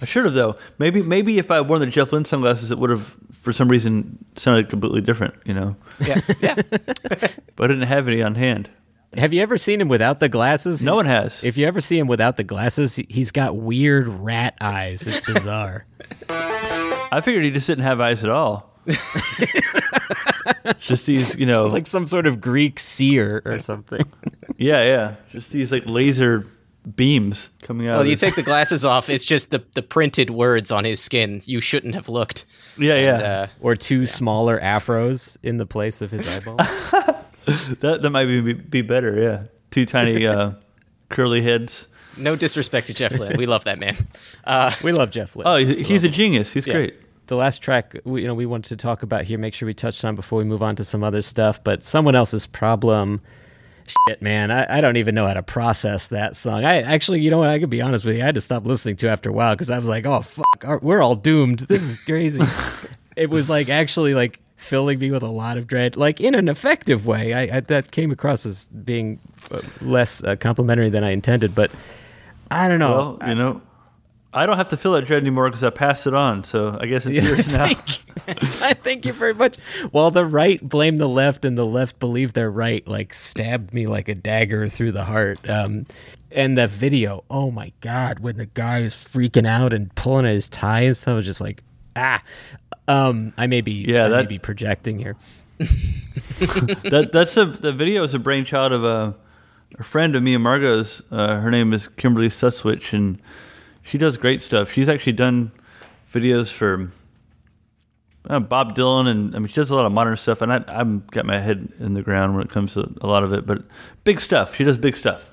S7: I should have though. Maybe maybe if I worn the Jeff Lynne sunglasses, it would have for some reason sounded completely different. You know,
S2: Yeah, yeah.
S7: but I didn't have any on hand.
S1: Have you ever seen him without the glasses?
S7: No one has.
S1: If you ever see him without the glasses, he's got weird rat eyes. It's bizarre.
S7: I figured he just didn't have eyes at all. just these, you know,
S1: like some sort of Greek seer or something.
S7: yeah, yeah, just these like laser beams coming out.
S2: Well,
S7: of
S2: you
S7: his-
S2: take the glasses off, it's just the, the printed words on his skin. You shouldn't have looked.
S7: Yeah,
S2: And,
S7: yeah.
S2: uh,
S1: or two smaller afros in the place of his eyeball.
S7: that that might be be better. Yeah, two tiny uh, curly heads.
S2: no disrespect to Jeff Lynne. We love that man. Uh,
S1: we love Jeff Lynne.
S7: Oh, he's, he's a genius. He's
S1: Yeah.
S7: great.
S1: The last track we, you know we wanted to talk about here, make sure we touched on before we move on to some other stuff. But someone else's problem, shit, man, I, I don't even know how to process that song. I actually, you know what? I could be honest with you, I had to stop listening to after a while because I was like, oh fuck, our- we're all doomed. This is crazy. it was like actually like filling me with a lot of dread, like in an effective way. I, I that came across as being uh, less uh, complimentary than I intended, but I don't know.
S7: Well, you know, I don't have to feel that dread anymore because I passed it on. So I guess it's yours now.
S1: I thank you very much. While the right blame the left and the left believe they're right, like stabbed me like a dagger through the heart. Um, and the video, oh my god, when the guy is freaking out and pulling at his tie and stuff, I was just like, ah. Um, I may be,
S7: Yeah,
S1: I may
S7: that-
S1: be projecting here.
S7: that that's a the video is a brainchild of a, a friend of me and Margo's. Uh, her name is Kimberly Stuckwisch, and she does great stuff. She's actually done videos for uh, Bob Dylan, and I mean she does a lot of modern stuff. And I I'm got my head in the ground when it comes to a lot of it, but big stuff. She does big stuff.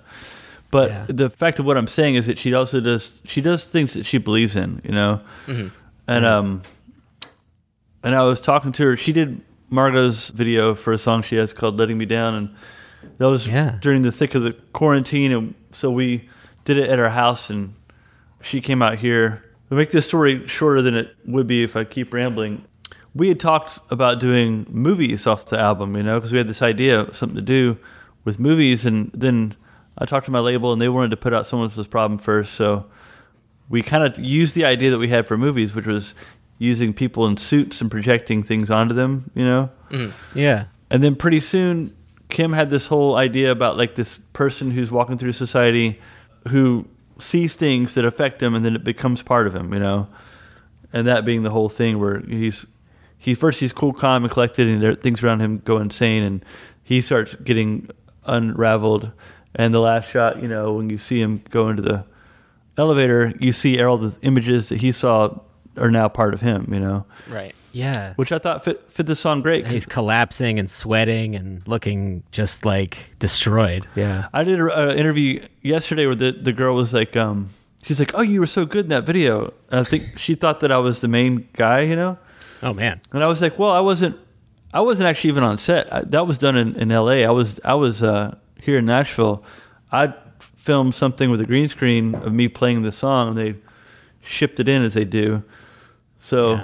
S7: But
S1: Yeah.
S7: the fact of what I'm saying is that she also does she does things that she believes in, you know,
S2: Mhm.
S7: and um, and I was talking to her. She did Margo's video for a song she has called "Letting Me Down," and that was
S1: Yeah.
S7: during the thick of the quarantine, and so we did it at our house, and she came out here. To make this story shorter than it would be if I keep rambling, we had talked about doing movies off the album, you know, because we had this idea of something to do with movies, and then I talked to my label, and they wanted to put out Someone Else's Problem first, so we kind of used the idea that we had for movies, which was using people in suits and projecting things onto them, you know. Mm-hmm.
S1: Yeah.
S7: And then pretty soon, Kim had this whole idea about like this person who's walking through society who sees things that affect him, and then it becomes part of him, you know. And that being the whole thing, where he's he first he's cool, calm, and collected, and things around him go insane, and he starts getting unraveled. And the last shot, you know, when you see him go into the elevator, you see all the images that he saw are now part of him, you know.
S2: Right.
S1: Yeah.
S7: Which I thought fit fit the song great.
S1: He's collapsing and sweating and looking just like destroyed. Yeah.
S7: I did an interview yesterday where the, the girl was like, um, she's like, oh, you were so good in that video. And I think she thought that I was the main guy, you know?
S1: Oh man.
S7: And I was like, well, I wasn't, I wasn't actually even on set. I, that was done in, in L.A. I was, I was uh, here in Nashville. I filmed something with a green screen of me playing the song, and they shipped it in as they do. So,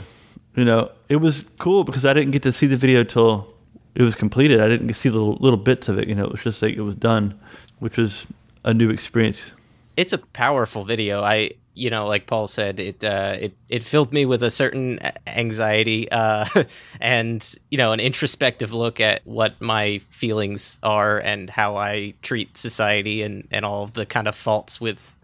S7: you know, it was cool because I didn't get to see the video till it was completed. I didn't see little little bits of it. You know, it was just like it was done, which was a new experience.
S2: it's a powerful video. I, you know, like Paul said, it uh, it it filled me with a certain anxiety uh, and you know an introspective look at what my feelings are and how I treat society and and all of the kind of faults with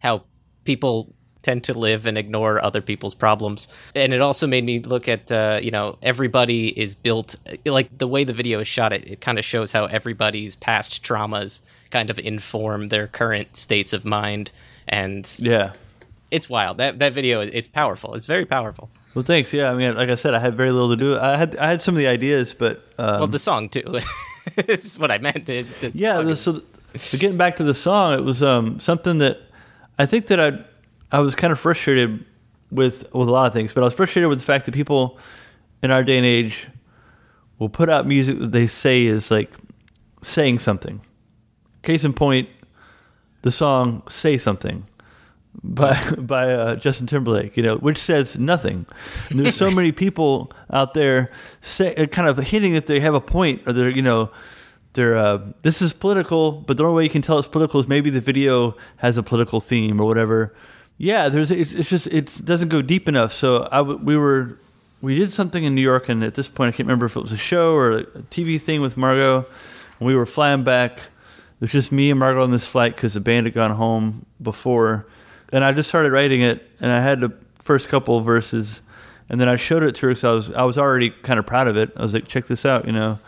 S2: how people tend to live and ignore other people's problems. And it also made me look at, uh, you know, everybody is built like the way the video is shot. It, it kind of shows how everybody's past traumas kind of inform their current states of mind. And
S7: Yeah.
S2: it's wild. That that video, it's powerful. It's very powerful.
S7: Well, thanks. Yeah, I mean, like I said, I had very little to do. I had I had some of the ideas, but um,
S2: well, the song too. it's what I meant. It,
S7: yeah.
S2: is-
S7: so, so getting back to the song, it was um, something that I think that I I was kind of frustrated with with a lot of things, but I was frustrated with the fact that people in our day and age will put out music that they say is like saying something. Case in point, the song "Say Something." by by uh, Justin Timberlake, you know, which says nothing. And there's so many people out there say, uh, kind of hinting that they have a point, or they're you know, they're uh, this is political, but the only way you can tell it's political is maybe the video has a political theme or whatever. Yeah, there's it, it's just it doesn't go deep enough. So I we were we did something in New York, and at this point I can't remember if it was a show or a TV thing with Margo, and we were flying back. It was just me and Margo on this flight because the band had gone home before, and I just started writing it, and I had the first couple of verses, and then I showed it to her because I was I was already kind of proud of it. I was like, check this out, you know,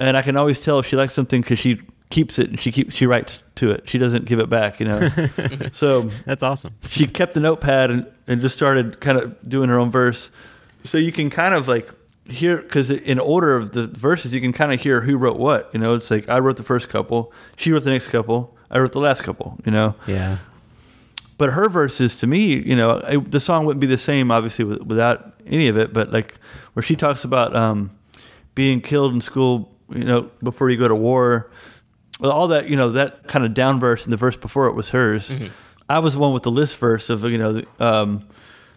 S7: and I can always tell if she likes something because she keeps it and she keeps she writes to it. She doesn't give it back, you know. so
S1: That's awesome.
S7: she kept the notepad and, and just started kind of doing her own verse. So you can kind of like hear because in order of the verses, you can kind of hear who wrote what. You know, it's like I wrote the first couple, she wrote the next couple, I wrote the last couple. You know,
S1: Yeah.
S7: but her verses to me, you know, I, the song wouldn't be the same obviously with, without any of it. But like where she talks about um, being killed in school, you know, before you go to war, well, all that, you know, that kind of down verse and the verse before it was hers. I was the one with the list verse of you know the, um,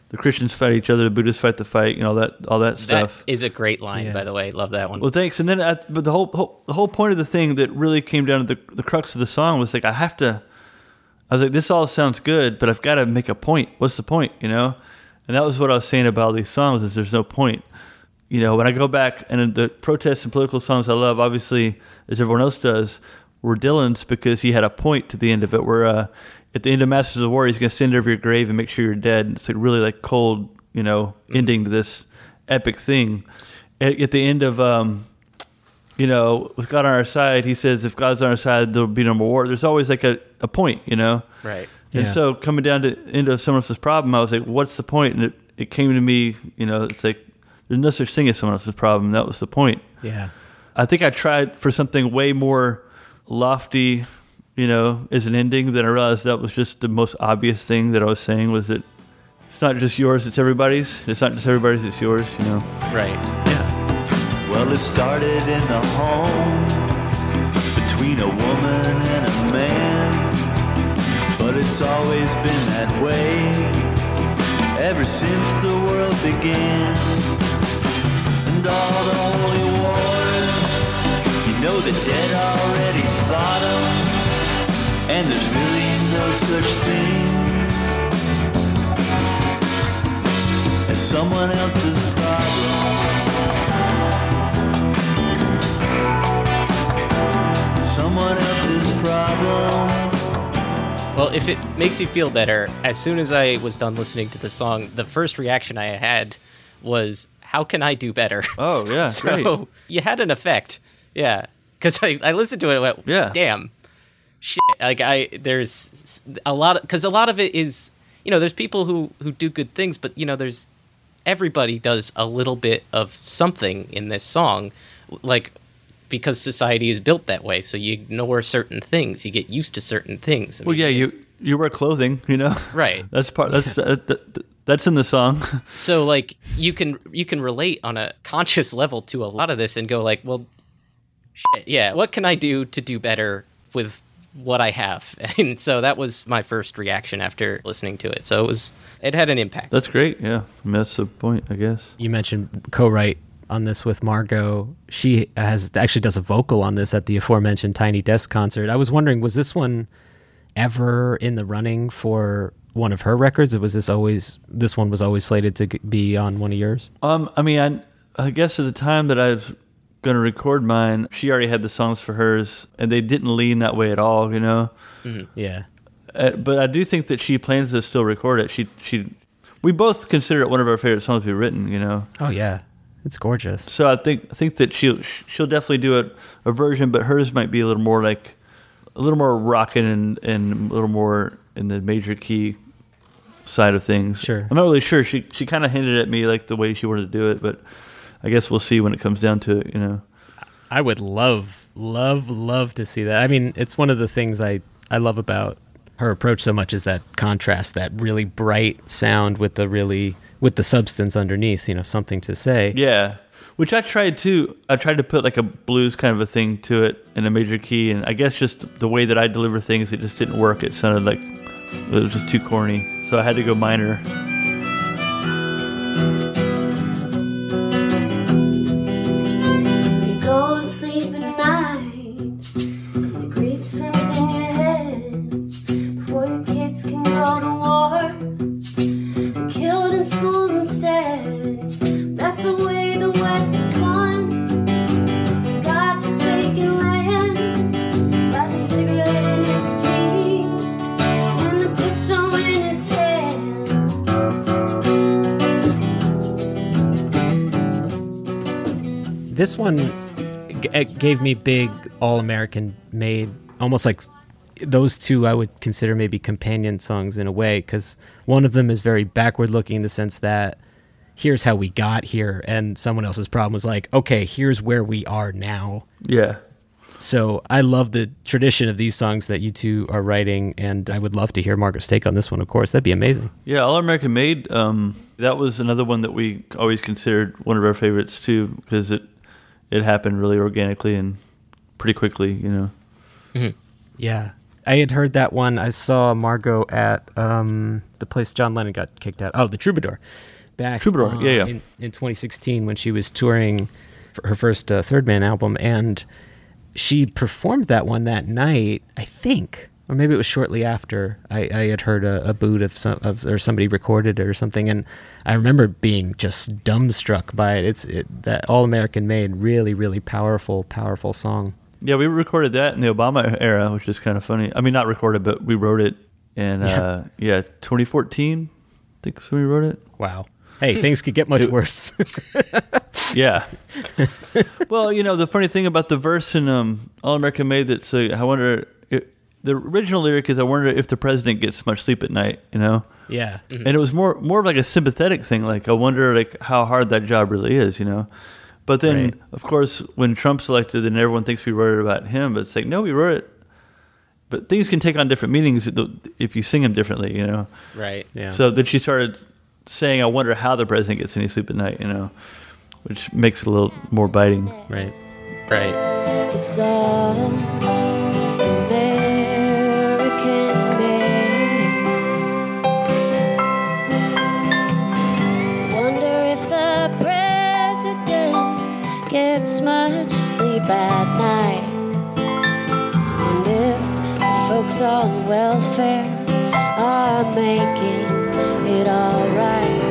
S7: the Christians fight each other, the Buddhists fight the fight, you know that all that
S2: That
S7: stuff.
S2: is a great line,
S1: Yeah.
S2: by the way. Love that one.
S7: Well, thanks. And then, at, but the whole, whole the whole point of the thing that really came down to the the crux of the song was like I have to. I was like, this all sounds good, but I've got to make a point. What's the point, you know? And that was what I was saying about these songs is there's no point. You know, when I go back and the protests and political songs I love, obviously, as everyone else does, were Dylan's because he had a point to the end of it. Where uh, at the end of Masters of War, he's going to stand over your grave and make sure you're dead. And it's like really like cold, you know, ending to this epic thing. At, at the end of um, you know, with God on our side, he says, if God's on our side, there'll be no more war. There's always like a, a point, you know?
S2: Right.
S7: And
S1: Yeah.
S7: so coming down to into someone else's problem, I was like, what's the point? And it, it came to me, you know, it's like, there's no such thing as someone else's problem. That was the point.
S1: Yeah.
S7: I think I tried for something way more lofty, you know, as an ending. Then I realized that was just the most obvious thing that I was saying was that it's not just yours, it's everybody's. It's not just everybody's, it's yours, you know?
S2: Right. Yeah.
S6: Well, it started in the home between a woman and a man. But it's always been that way ever since the world began. And all the holy wars, you know the dead already fought 'em. And there's really no such thing as someone else's problem. Someone else's problem.
S2: Well, if it makes you feel better, as soon as I was done listening to the song, the first reaction I had was, "How can I do better?"
S7: Oh, yeah,
S2: so
S7: great.
S2: you had an effect, yeah. Because I, I listened to it and went,
S7: Yeah.
S2: damn, shit." Like I, there's a lot of because a lot of it is, you know, there's people who who do good things, but you know, there's everybody does a little bit of something in this song, like because society is built that way. So you ignore certain things, you get used to certain things. I
S7: Well,
S2: mean,
S7: yeah, you you wear clothing, you know.
S2: Right.
S7: That's part. That's that, that, that's in the song.
S2: so like you can you can relate on a conscious level to a lot of this and go like well shit, yeah what can i do to do better with what i have and so that was my first reaction after listening to it so it was it had an impact
S7: That's great. Yeah, I mean, that's the point, I guess.
S1: You mentioned co-write on this with Margo. She has actually does a vocal on this at the aforementioned Tiny Desk concert. I was wondering, was this one ever in the running for one of her records, or was this always this one was always slated to be on one of yours?
S7: Um, I mean, I, I guess at the time that I was going to record mine, she already had the songs for hers, and they didn't lean that way at all, you know.
S1: Yeah.
S7: Uh, but I do think that she plans to still record it. She she, we both consider it one of our favorite songs we've written, you know.
S1: Oh yeah, it's gorgeous.
S7: So I think I think that she'll she'll definitely do a, a version, but hers might be a little more like a little more rocking and and a little more in the major key side of things.
S1: Sure.
S7: I'm not really sure. She she kind of hinted at me like the way she wanted to do it, but I guess we'll see when it comes down to it. You know.
S1: I would love, love, love to see that. I mean, it's one of the things I, I love about her approach so much is that contrast, that really bright sound with the really with the substance underneath. You know, something to say.
S7: Yeah. Which I tried to. I tried to put like a blues kind of a thing to it in a major key, and I guess just the way that I deliver things, it just didn't work. It sounded like it was just too corny, so I had to go minor.
S11: instead. That's the way the West is won.
S1: This one g- gave me big all American made, almost like those two I would consider maybe companion songs in a way because one of them is very backward looking in the sense that here's how we got here, and someone else's problem was like, okay, here's where we are now.
S7: Yeah.
S1: So I love the tradition of these songs that you two are writing, and I would love to hear Margaret's take on this one. Of course, that'd be amazing.
S7: Yeah, All American Made. Um, that was another one that we always considered one of our favorites too, because it it happened really organically and pretty quickly. You know.
S1: Yeah. I had heard that one. I saw Margo at um, the place John Lennon got kicked out. Oh, the Troubadour. Back
S7: Troubadour,
S1: uh,
S7: yeah, yeah.
S1: In, in 2016 when she was touring for her first uh, Third Man album. And she performed that one that night, I think. Or maybe it was shortly after I, I had heard a, a boot of some of or somebody recorded it or something, and I remember being just dumbstruck by it. It's it, that All American Made, really, really powerful, powerful song.
S7: Yeah, we recorded that in the Obama era, which is kind of funny. I mean, not recorded, but we wrote it in
S1: Yeah.
S7: uh, yeah 2014. I think when we wrote it.
S1: Wow. Hey, things could get much worse.
S7: Yeah. well, you know, the funny thing about the verse in um, All American Made that's uh, I wonder if, the original lyric is I wonder if the president gets much sleep at night, you know?
S1: Yeah.
S7: And it was more more of like a sympathetic thing like I wonder like how hard that job really is, you know? But then
S1: Right.
S7: of course when Trump's elected then everyone thinks we wrote it about him, but it's like no, we wrote it but things can take on different meanings if you sing them differently, you know.
S2: Right.
S1: Yeah.
S7: So then she started saying, "I wonder how the president gets any sleep at night," you know, which makes it a little more biting.
S1: Right.
S2: Right.
S11: It's all gets much sleep at night. And if the folks on welfare are making it alright.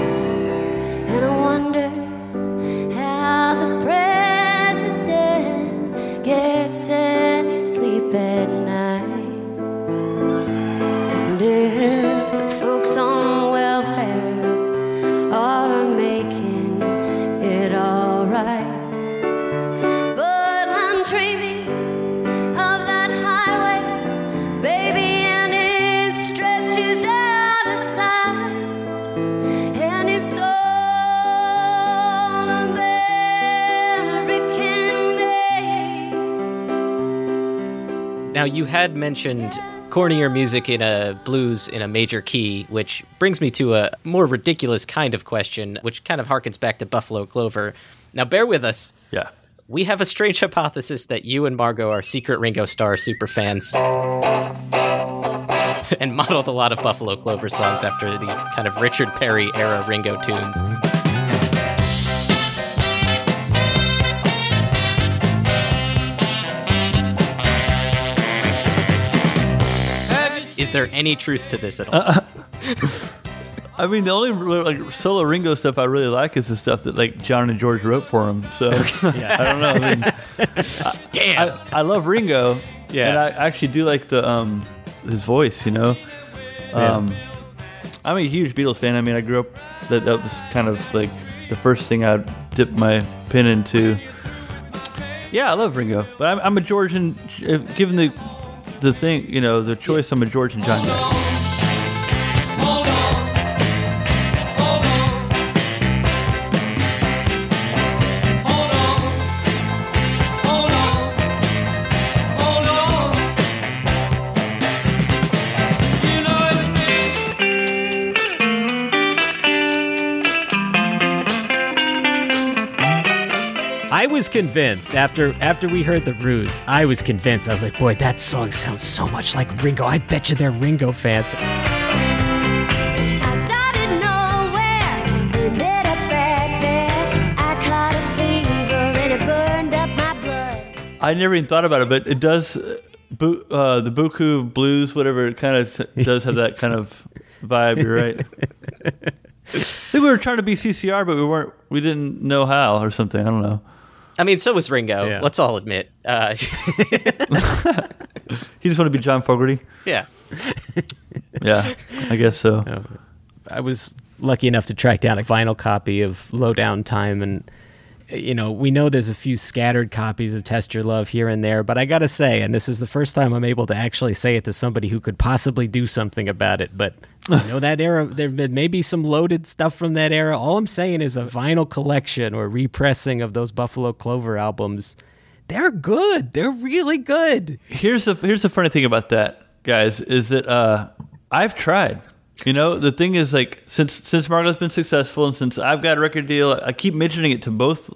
S11: And I wonder how the president gets any
S2: Now, you had mentioned cornier music in a blues in a major key, which brings me to a more ridiculous kind of question, which kind of harkens back to Buffalo Clover. Now, bear with us.
S7: Yeah.
S2: We have a strange hypothesis that you and Margo are secret Ringo Starr super fans. and modeled a lot of Buffalo Clover songs after the kind of Richard Perry era Ringo tunes. Is there any truth to this at all?
S7: I mean, the only like solo Ringo stuff I really like is the stuff that like John and George wrote for him. So yeah. I don't know. I mean,
S2: Damn.
S7: I, I love Ringo.
S2: Yeah.
S7: and I actually do like the um his voice. You know, um, I'm a huge Beatles fan. I mean, I grew up that that was kind of like the first thing I dipped my pin into. Yeah, I love Ringo, but I'm, I'm a George and given the the thing, you know, the choice, I'm a George and John guy.
S1: Was convinced after after we heard the ruse. I was convinced. I was like, boy, that song sounds so much like Ringo. I bet you they're Ringo fans.
S11: I started nowhere, ended up back there. I caught a fever and it burned up my blood.
S7: I never even thought about it, but it does. Uh, bu- uh, the Buku blues, whatever, it kind of does have that kind of vibe. You're right. I think we were trying to be CCR, but we weren't. We didn't know how or something. I don't know.
S2: I mean, so was Ringo.
S1: Yeah.
S2: Let's all admit. Uh,
S7: You just want to be John Fogerty.
S2: yeah.
S7: Yeah, I guess so.
S1: I was lucky enough to track down a vinyl copy of Low Down Time, and you know, we know there's a few scattered copies of Test Your Love here and there, but I got to say, and this is the first time I'm able to actually say it to somebody who could possibly do something about it, but you know that era there've been maybe some loaded stuff from that era. All I'm saying is a vinyl collection or repressing of those Buffalo Clover albums. They're good. They're really good.
S7: Here's the here's the funny thing about that, guys, is that uh, I've tried. You know, the thing is like since since Margo's been successful and since I've got a record deal, I keep mentioning it to both.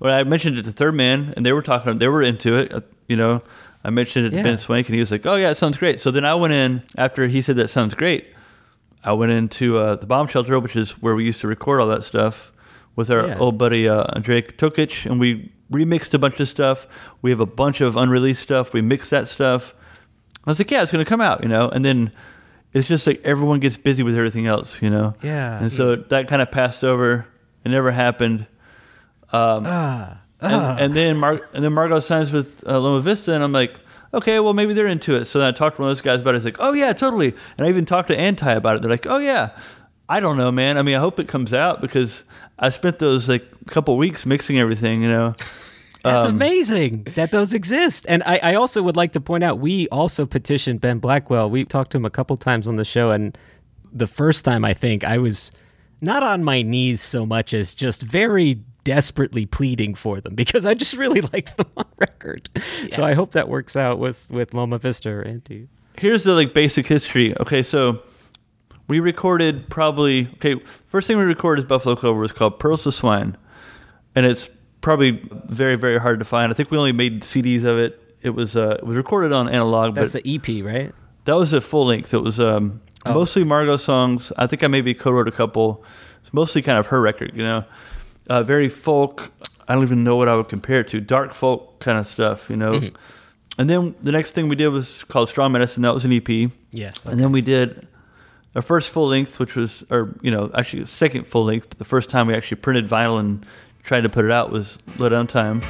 S7: Well, I mentioned it to Third Man, and they were talking. They were into it. uh, You know, I mentioned it to
S1: Yeah.
S7: Ben Swank, and he was like, "Oh yeah, it sounds great." So then I went in after he said that sounds great. I went into uh, the bomb shelter, which is where we used to record all that stuff with our
S1: Yeah.
S7: old buddy uh, Andrija Tokic, and we remixed a bunch of stuff. We have a bunch of unreleased stuff. We mixed that stuff. I was like, yeah, it's going to come out, you know, and then it's just like everyone gets busy with everything else, you know.
S1: Yeah.
S7: And so that kind of passed over. It never happened. Um,
S1: Ah.
S7: and,
S1: ah.
S7: and then Mar- and then Margo signs with uh, Loma Vista, and I'm like, okay, well maybe they're into it. So then I talked to one of those guys about it. He's like, oh yeah, totally. And I even talked to Anti about it. They're like, oh yeah. I don't know, man. I mean, I hope it comes out because I spent those like a couple weeks mixing everything, you know.
S1: That's
S7: Um,
S1: amazing that those exist. And I, I also would like to point out we also petitioned Ben Blackwell. We talked to him a couple times on the show, and the first time I think I was not on my knees so much as just very desperately pleading for them because I just really liked them on record. So I hope that works out with with Loma Vista or Anti.
S7: here's the like basic history. Okay, so we recorded probably okay. First thing we recorded is Buffalo Clover was called Pearls to Swine, and it's probably very very hard to find. I think we only made CDs of it. It was uh, it was recorded on analog,
S1: That's
S7: but
S1: the EP, right?
S7: that was a full length. It was um,
S1: Oh.
S7: mostly Margo songs. I think I maybe co-wrote a couple. It's mostly kind of her record, you know. Uh, very folk. I don't even know what I would compare it to. Dark folk kind of stuff, you know.
S1: Mm-hmm.
S7: And then the next thing we did was called Strong Medicine. That was an EP.
S1: Yes,
S7: And then we did our first full length, which was, or you know, actually second full length. But the first time we actually printed vinyl and tried to put it out was Lowdown Time.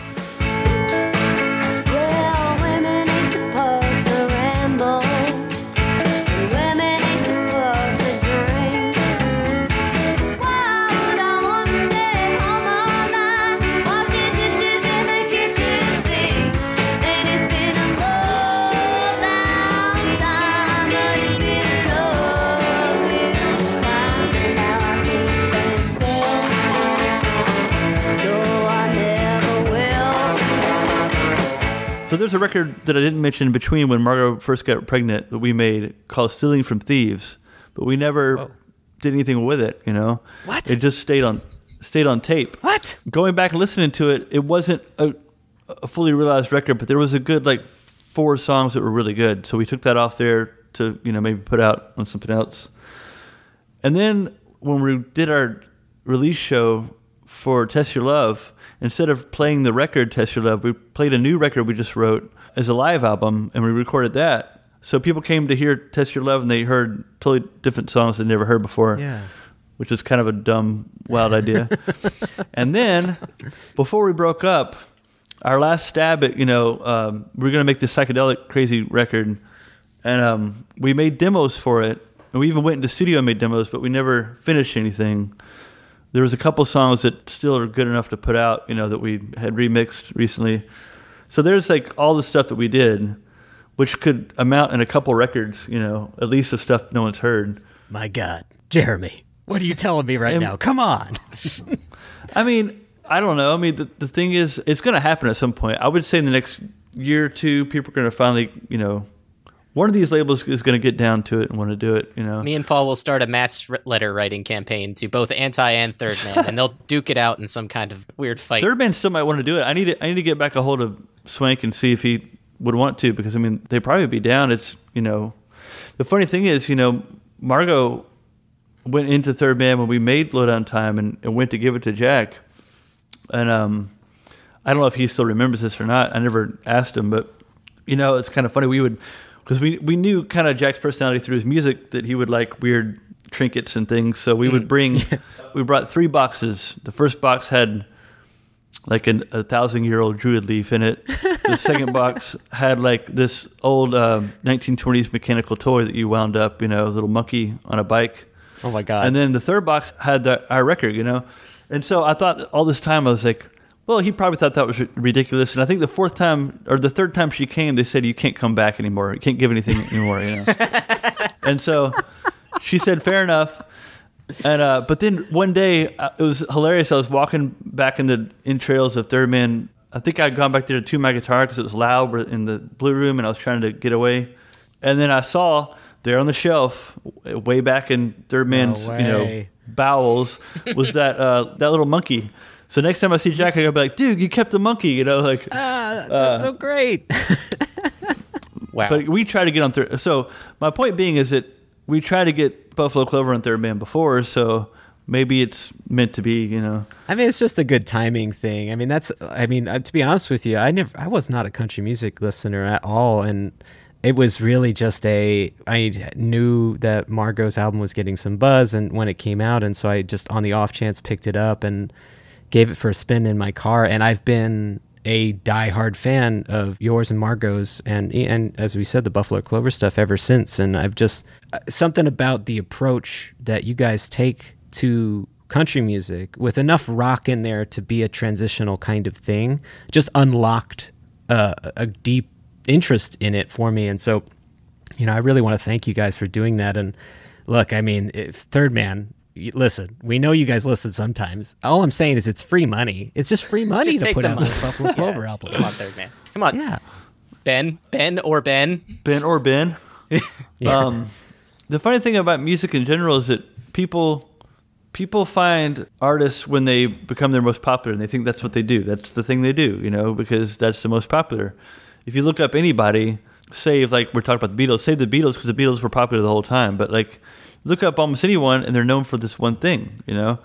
S7: So there's a record that I didn't mention in between when Margo first got pregnant that we made called "Stealing from Thieves," but we never did anything with it. You know,
S1: What?
S7: It just stayed on stayed on tape.
S1: What?
S7: Going back and listening to it, it wasn't a, a fully realized record, but there was a good like four songs that were really good. So we took that off there to you know maybe put out on something else. And then when we did our release show for Test Your Love, instead of playing the record Test Your Love, we played a new record we just wrote as a live album and we recorded that. So people came to hear Test Your Love and they heard totally different songs they'd never heard before.
S1: Yeah.
S7: Which is kind of a dumb, wild idea. and then before we broke up, our last stab at, you know, um, we are going to make this psychedelic crazy record. And um, we made demos for it. And we even went into the studio and made demos, but we never finished anything. There was a couple songs that still are good enough to put out, you know, that we had remixed recently. So there's like all the stuff that we did, which could amount in a couple records, you know, at least the stuff no one's heard.
S1: My God, Jeremy, what are you telling me right
S7: And-
S1: now? Come on.
S7: I mean, I don't know. I mean, the, the thing is, it's going to happen at some point. I would say in the next year or two, people are going to finally, you know, one of these labels is going to get down to it and want to do it, you know.
S2: Me and Paul will start a mass letter writing campaign to both Anti and Third Man, and they'll duke it out in some kind of weird fight.
S7: Third man still might want to do it. I need to, I need to get back a hold of Swank and see if he would want to because I mean they probably be down. It's you know, the funny thing is you know Margo went into Third Man when we made Lowdown Time and, and went to give it to Jack, and um, I don't know if he still remembers this or not. I never asked him, but you know it's kind of funny. We would because we we knew kind of Jack's personality through his music that he would like weird trinkets and things. So we would bring we brought three boxes. The first box had like an, a thousand year old druid leaf in it. The second box had like this old um 1920s mechanical toy that you wound up, you know, a little monkey on a bike.
S1: Oh my God.
S7: And then the third box had the, our record, you know. And so I thought all this time I was like, Well, he probably thought that was ridiculous, and I think the fourth time or the third time she came, they said you can't come back anymore. You can't give anything anymore. You know. and so she said, "Fair enough." And uh, but then one day uh, it was hilarious. I was walking back in the in trails of Third Man. I think I'd gone back there to tune my guitar because it was loud in the blue room, and I was trying to get away. And then I saw there on the shelf, way back in Third Man's, you know, bowels, was that uh, that little monkey. So next time I see Jack, I go be like, "Dude, you kept the monkey," you know, like.
S1: Ah, that's
S7: Uh,
S1: so great.
S2: Wow.
S7: But we try to get on third. So my point being is that we try to get Buffalo Clover on third man before, so maybe it's meant to be, you know.
S1: I mean, it's just a good timing thing. I mean, that's. I mean, uh, to be honest with you, I never. I was not a country music listener at all, and it was really just a. I knew that Margo's album was getting some buzz, and when it came out, and so I just on the off chance picked it up and gave it for a spin in my car, and I've been a diehard fan of yours and Margo's, and and as we said, the Buffalo Clover stuff ever since. And I've just uh, something about the approach that you guys take to country music with enough rock in there to be a transitional kind of thing just unlocked uh, a deep interest in it for me and so you know i really want to thank you guys for doing that and look i mean if third man listen we know you guys listen sometimes all i'm saying is it's free money it's just free money
S2: Just
S1: to put
S2: the
S1: out
S2: money.
S1: this buffalo clover
S2: Yeah.
S1: album
S2: Come on, third man. Come on.
S1: yeah
S2: Ben, Ben or Ben.
S7: Ben or Ben. um, the funny thing about music in general is that people people find artists when they become their most popular, and they think that's what they do. That's the thing they do, you know, because that's the most popular. If you look up anybody, say if like we're talking about the Beatles, say the Beatles because the Beatles were popular the whole time, but like look up almost anyone and they're known for this one thing, you know.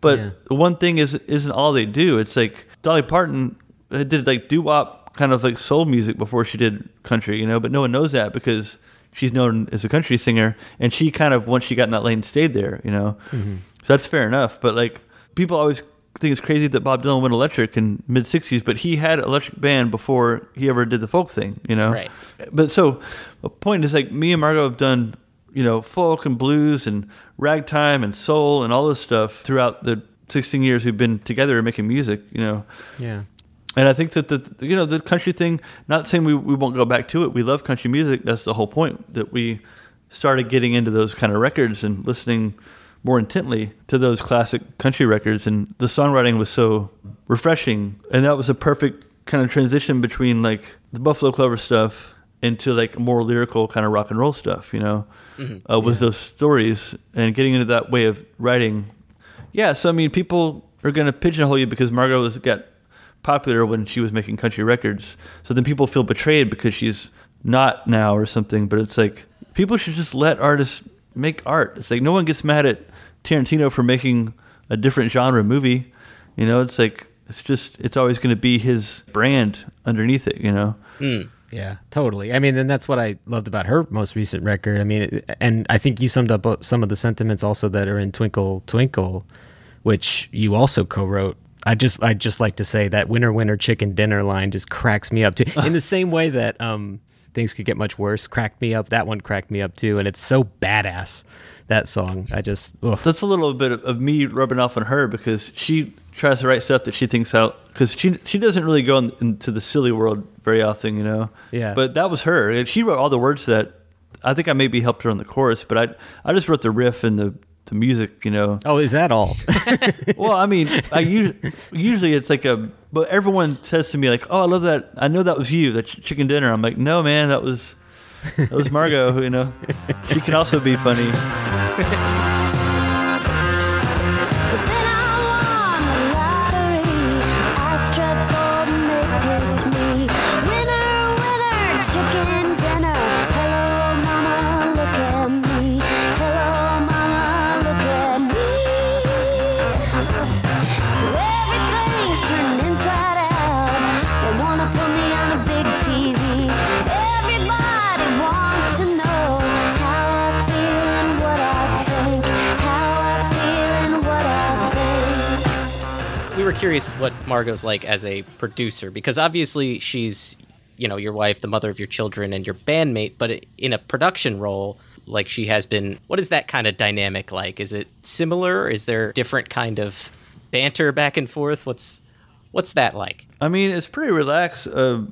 S7: but
S1: yeah.
S7: the one thing is isn't all they do. It's like Dolly Parton uh, did like doo wop kind of like soul music before she did country, you know, but no one knows that because she's known as a country singer and she kind of once she got in that lane stayed there, you know. So that's fair enough, but like people always think it's crazy that Bob Dylan went electric in mid 60s, but he had electric band before he ever did the folk thing, you know.
S2: Right.
S7: But so the point is like me and Margo have done, you know, folk and blues and ragtime and soul and all this stuff throughout the 16 years we've been together making music, you know.
S1: yeah
S7: And I think that the you know the country thing. Not saying we, we won't go back to it. We love country music. That's the whole point. That we started getting into those kind of records and listening more intently to those classic country records. And the songwriting was so refreshing. And that was a perfect kind of transition between like the Buffalo Clover stuff into like more lyrical kind of rock and roll stuff. You know, uh, was those stories and getting into that way of writing. Yeah. So I mean, people are going to pigeonhole you because Margo was got popular when she was making country records. So then people feel betrayed because she's not now or something. But it's like people should just let artists make art. It's like no one gets mad at Tarantino for making a different genre movie. You know, it's like it's just it's always going to be his brand underneath it. You know.
S1: Yeah, totally. I mean, and that's what I loved about her most recent record. I mean, and I think you summed up uh, some of the sentiments also that are in Twinkle Twinkle, which you also co-wrote. I just I just like to say that winner winner chicken dinner line just cracks me up too. In the same way that um things could get much worse, cracked me up. That one cracked me up too, and it's so badass. That song, I just ugh.
S7: That's a little bit of, of me rubbing off on her because she tries to write stuff that she thinks out because she she doesn't really go in, into the silly world very often, you know.
S1: Yeah.
S7: But that was her. And She wrote all the words to that. I think I maybe helped her on the chorus, but I I just wrote the riff and the the music, you know.
S1: oh, is that all?
S7: well, I mean, I usually, usually it's like a, but everyone says to me like, "Oh, I love that. I know that was you, that ch- chicken dinner." I'm like, "No, man, that was that was Margo." you know, she can also be funny.
S2: curious what Margo's like as a producer because obviously she's, you know, your wife, the mother of your children, and your bandmate, but in a production role like she has been, what is that kind of dynamic like? Is it similar? Is there different kind of banter back and forth? What's What's that like?
S7: I mean, it's pretty relaxed. Uh,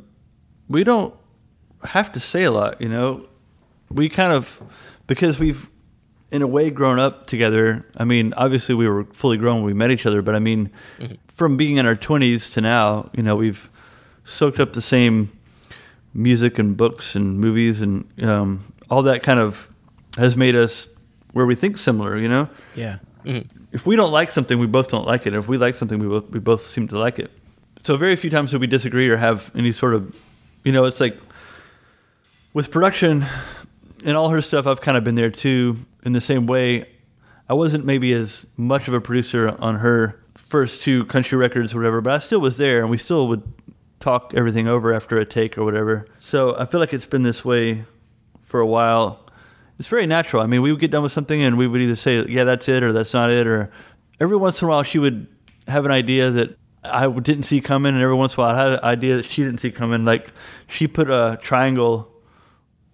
S7: we don't have to say a lot, you know. We kind of because we've in a way grown up together. I mean, obviously we were fully grown when we met each other, but I mean, from being in our twenties to now, you know, we've soaked up the same music and books and movies and um, all that kind of has made us where we think similar, you know.
S1: Yeah.
S7: If we don't like something, we both don't like it. If we like something, we both, we both seem to like it. So very few times do we disagree or have any sort of, you know, it's like with production and all her stuff. I've kind of been there too. In the same way, I wasn't maybe as much of a producer on her first two country records or whatever, but I still was there, and we still would talk everything over after a take or whatever. So I feel like it's been this way for a while. It's very natural. I mean, we would get done with something and we would either say, "Yeah, that's it," or "That's not it," or every once in a while she would have an idea that I didn't see coming, and every once in a while I had an idea that she didn't see coming. Like she put a triangle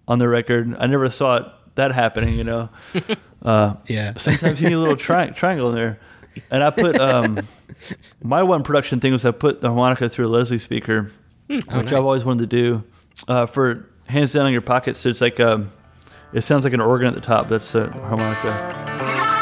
S7: on the record. I never saw it, that happening, you know. Uh,
S1: Yeah.
S7: Sometimes you need a little tri- triangle in there. And I put um, my one production thing was I put the harmonica through a Leslie speaker, which
S1: Oh, nice.
S7: I've always wanted to do. Uh, for hands down in your pockets, it's like um, it sounds like an organ at the top. That's a harmonica.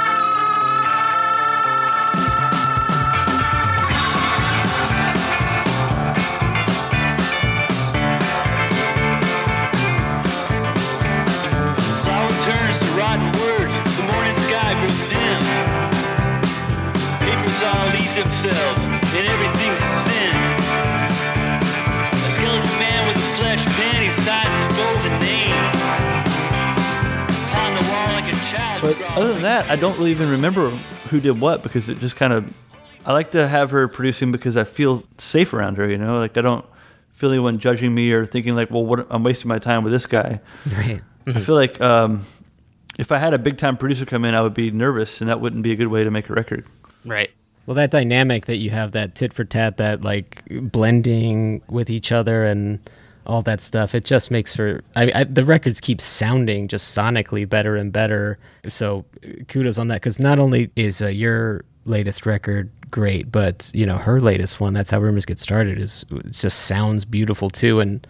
S7: Other than that, I don't really even remember who did what because it just kind of. I like to have her producing because I feel safe around her. You know, like I don't feel anyone judging me or thinking like, well, what I'm wasting my time with this guy.
S1: Right.
S7: I feel like um, if I had a big time producer come in, I would be nervous, and that wouldn't be a good way to make a record.
S2: Right.
S1: Well, that dynamic that you have, that tit for tat, that like blending with each other and all that stuff, it just makes for. I, I the records keep sounding just sonically better and better. So kudos on that because not only is uh, your latest record great, but you know her latest one, that's how rumors get started, is it just sounds beautiful too, and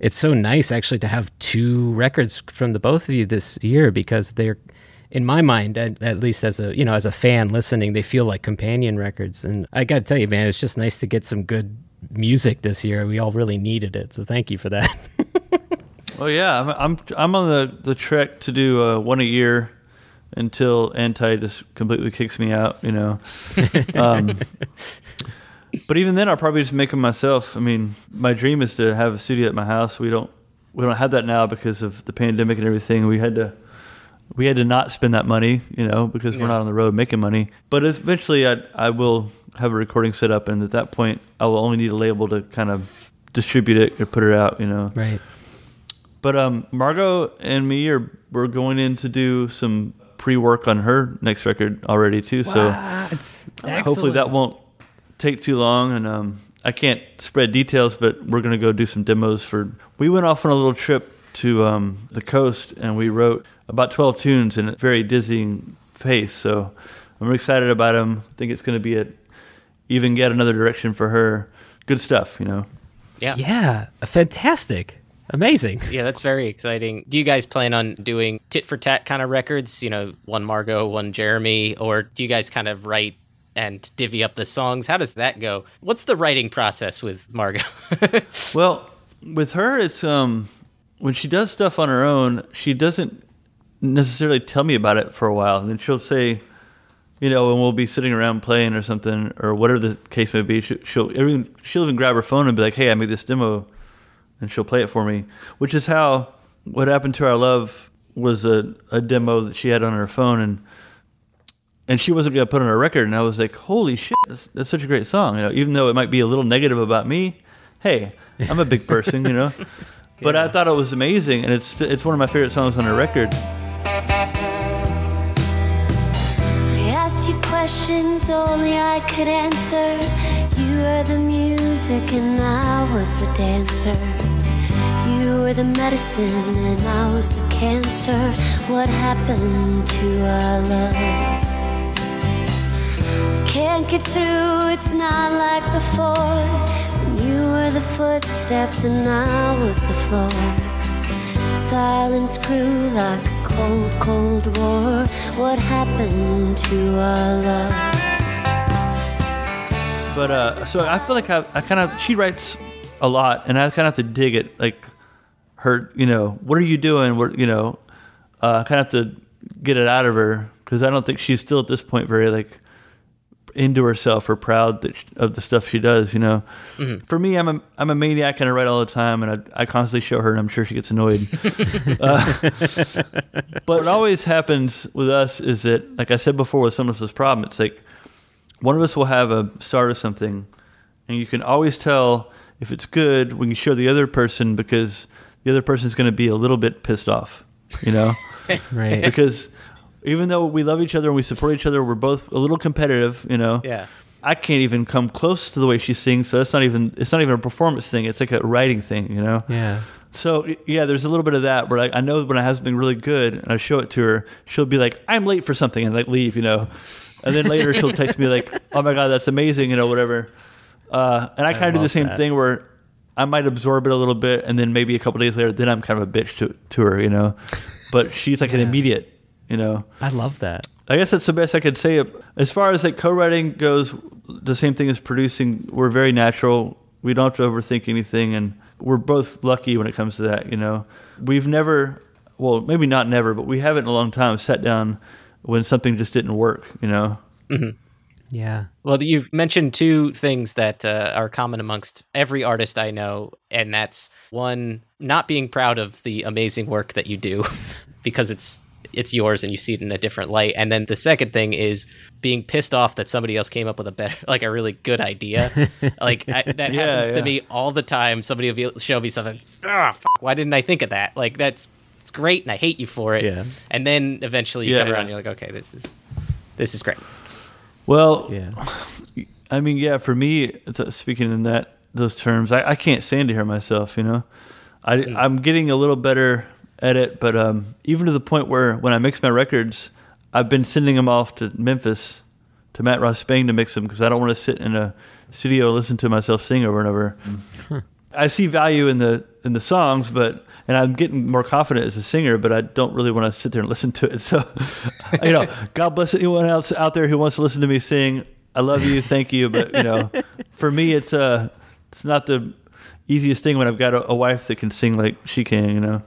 S1: it's so nice actually to have two records from the both of you this year because they're in my mind at, at least as a you know as a fan listening they feel like companion records and i gotta tell you man it's just nice to get some good music this year we all really needed it so thank you for that
S7: well, yeah, I'm I'm, I'm on the, the trek to do uh, one a year until Anti just completely kicks me out. You know. Um, but even then, I'll probably just make them myself. I mean, my dream is to have a studio at my house. We don't we don't have that now because of the pandemic and everything. We had to we had to not spend that money, you know, because we're not on the road making money. But eventually, I I will have a recording set up, and at that point, I will only need a label to kind of distribute it or put it out, you know.
S1: right
S7: But um, Margo and me are we're going in to do some pre-work on her next record already too. So hopefully that won't take too long. And um, I can't spread details, but we're gonna go do some demos for. We went off on a little trip to um, the coast and we wrote about twelve tunes in a very dizzying pace. So I'm excited about them. I think it's gonna be a even get another direction for her. Good stuff, you know.
S2: Yeah.
S1: yeah fantastic amazing
S2: Yeah, that's very exciting. Do you guys plan on doing tit for tat kind of records? You know, one Margo, one Jeremy, or do you guys kind of write and divvy up the songs? How does that go? What's the writing process with Margo?
S7: Well, with her, it's um when she does stuff on her own, she doesn't necessarily tell me about it for a while, and then she'll say, you know, and we'll be sitting around playing or something, or whatever the case may be. She, she'll even she'll even grab her phone and be like, "Hey, I made this demo," and she'll play it for me. Which is how what happened to our love was a, a demo that she had on her phone, and and she wasn't gonna put on her record, and I was like, "Holy shit, that's, that's such a great song!" You know, even though it might be a little negative about me, hey, I'm a big person, you know. But I thought it was amazing, and it's it's one of my favorite songs on her record.
S11: I asked you questions only I could answer. You were the music and I was the dancer. You were the medicine and I was the cancer. What happened to our love? Can't get through, it's not like before. You were the footsteps and I was the floor. Silence grew like a cold, cold war. What happened to our love?
S7: But uh, so I feel like I, I kind of she writes a lot, and I kind of have to dig it. Like her, you know, what are you doing? What you know, uh, I kind of have to get it out of her because I don't think she's still at this point very like into herself or proud that sh of the stuff she does. You know,
S2: Mhm.
S7: for me, I'm a I'm a maniac and I write all the time, and I I constantly show her, and I'm sure she gets annoyed. uh, but what always happens with us is that, like I said before, with some of this problem, it's like one of us will have a start of something, and you can always tell if it's good when you show the other person because the other person's going to be a little bit pissed off, you know?
S1: Right.
S7: Because even though we love each other and we support each other, we're both a little competitive, you know?
S2: Yeah.
S7: I can't even come close to the way she sings, so that's not even it's not even a performance thing. It's like a writing thing, you know.
S1: Yeah.
S7: So yeah, there's a little bit of that where I, I know when I have something really good and I show it to her, she'll be like, "I'm late for something," and like leave, you know. And then later she'll text me like, "Oh my god, that's amazing," you know, whatever. Uh, and I
S1: I
S7: kind of do the same
S1: that.
S7: thing where I might absorb it a little bit, and then maybe a couple days later, then I'm kind of a bitch to to her, you know. But she's like an immediate, you know.
S1: I love that.
S7: I guess that's the best I could say. As far as like co-writing goes, the same thing as producing. We're very natural. We don't have to overthink anything, and we're both lucky when it comes to that. You know, we've never, well, maybe not never, but we haven't in a long time sat down when something just didn't work. You know.
S2: Mhm.
S1: Yeah.
S2: Well, you've mentioned two things that uh, are common amongst every artist I know, and that's one, not being proud of the amazing work that you do because it's it's yours and you see it in a different light. And then the second thing is being pissed off that somebody else came up with a better, like a really good idea. like I, that
S7: Yeah,
S2: happens to me all the time. Somebody will be, show me something. Ah, fuck, why didn't I think of that? Like that's it's great, and I hate you for it.
S1: Yeah.
S2: And then eventually you
S7: Yeah,
S2: come
S7: yeah.
S2: around, and you're like, okay, this is this is great.
S7: Well,
S1: Yeah.
S7: I mean, yeah, for me, speaking in that those terms, I, I can't stand to hear myself. You know, I I'm getting a little better at it, but um, even to the point where when I mix my records, I've been sending them off to Memphis to Matt Ross-Spang to mix them because I don't want to sit in a studio and listen to myself sing over and over. I see value in the in the songs, but and I'm getting more confident as a singer, but I don't really want to sit there and listen to it. So, you know, God bless anyone else out there who wants to listen to me sing. I love you, thank you, but you know, for me, it's uh, it's not the easiest thing when I've got a, a wife that can sing like she can. You know.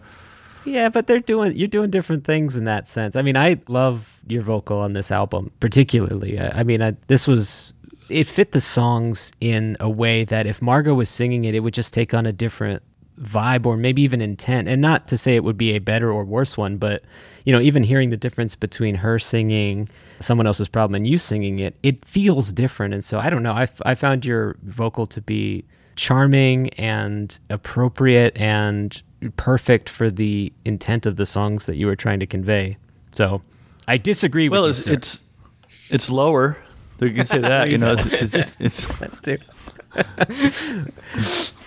S1: Yeah, but they're doing you're doing different things in that sense. I mean, I love your vocal on this album particularly. I, I mean, I, this was it fit the songs in a way that if Margo was singing it, it would just take on a different vibe or maybe even intent. And not to say it would be a better or worse one, but you know, even hearing the difference between her singing someone else's problem and you singing it, it feels different. And so I don't know. I, I found your vocal to be charming and appropriate and perfect for the intent of the songs that you were trying to convey. So I disagree with
S7: Well,
S1: you.
S7: it's
S1: sir.
S7: it's it's lower. You can say that. You
S1: you
S7: know, it's, it's, it's,
S1: That too.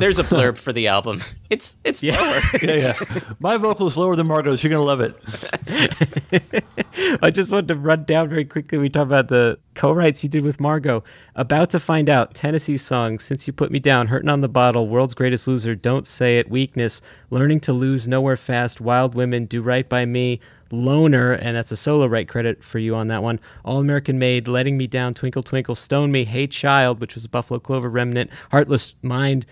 S2: There's a blurb for the album. It's it's lower.
S7: yeah, yeah. My vocal is lower than Margo's. You're gonna love it.
S1: I just wanted to run down very quickly. We talked about the co-writes you did with Margo. About to find out Tennessee songs. Since you put me down, hurting on the bottle, world's greatest loser, don't say it, weakness, learning to lose, nowhere fast, wild women, do right by me, loner, and that's a solo right credit for you on that one. All American made, letting me down, twinkle twinkle, stone me, hey child, which was Buffalo Clover remnant, heartless mind.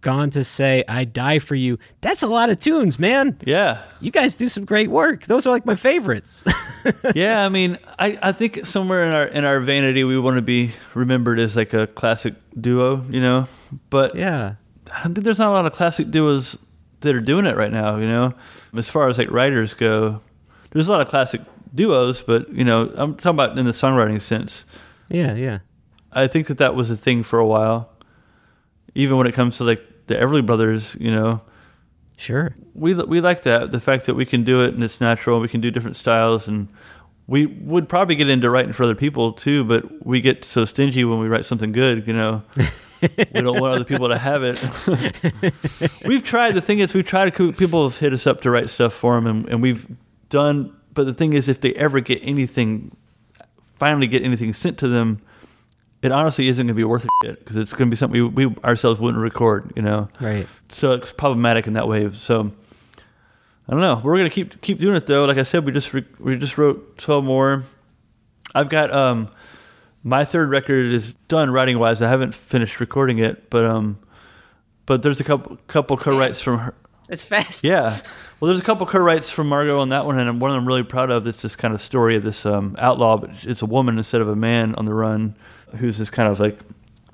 S1: Gone to say I die for you. That's a lot of tunes, man.
S7: Yeah.
S1: You guys do some great work. Those are like my favorites.
S7: yeah, I mean, I, I think somewhere in our in our vanity we want to be remembered as like a classic duo, you know. But
S1: yeah,
S7: I don't think there's not a lot of classic duos that are doing it right now, you know. As far as like writers go, there's a lot of classic duos, but you know, I'm talking about in the songwriting sense.
S1: Yeah, yeah.
S7: I think that that was a thing for a while. Even when it comes to like the Everly Brothers, you know.
S1: Sure.
S7: We we like that the fact that we can do it and it's natural. And we can do different styles, and we would probably get into writing for other people too. But we get so stingy when we write something good, you know. we don't want other people to have it. we've tried. The thing is, we've tried to. People have hit us up to write stuff for them, and, and we've done. But the thing is, if they ever get anything finally get anything sent to them, it honestly isn't going to be worth it because it's going to be something we, we ourselves wouldn't record, you know.
S1: Right.
S7: So it's problematic in that way. So I don't know. We're going to keep keep doing it though. Like I said, we just re- we just wrote twelve more. I've got um my third record is done writing wise. I haven't finished recording it, but um but there's a couple couple co-writes from her.
S2: It's fast.
S7: Yeah. Well, there's a couple co-writes from Margo on that one, and one of them I'm really proud of. It's this kind of story of this um, outlaw, but it's a woman instead of a man on the run, who's this kind of like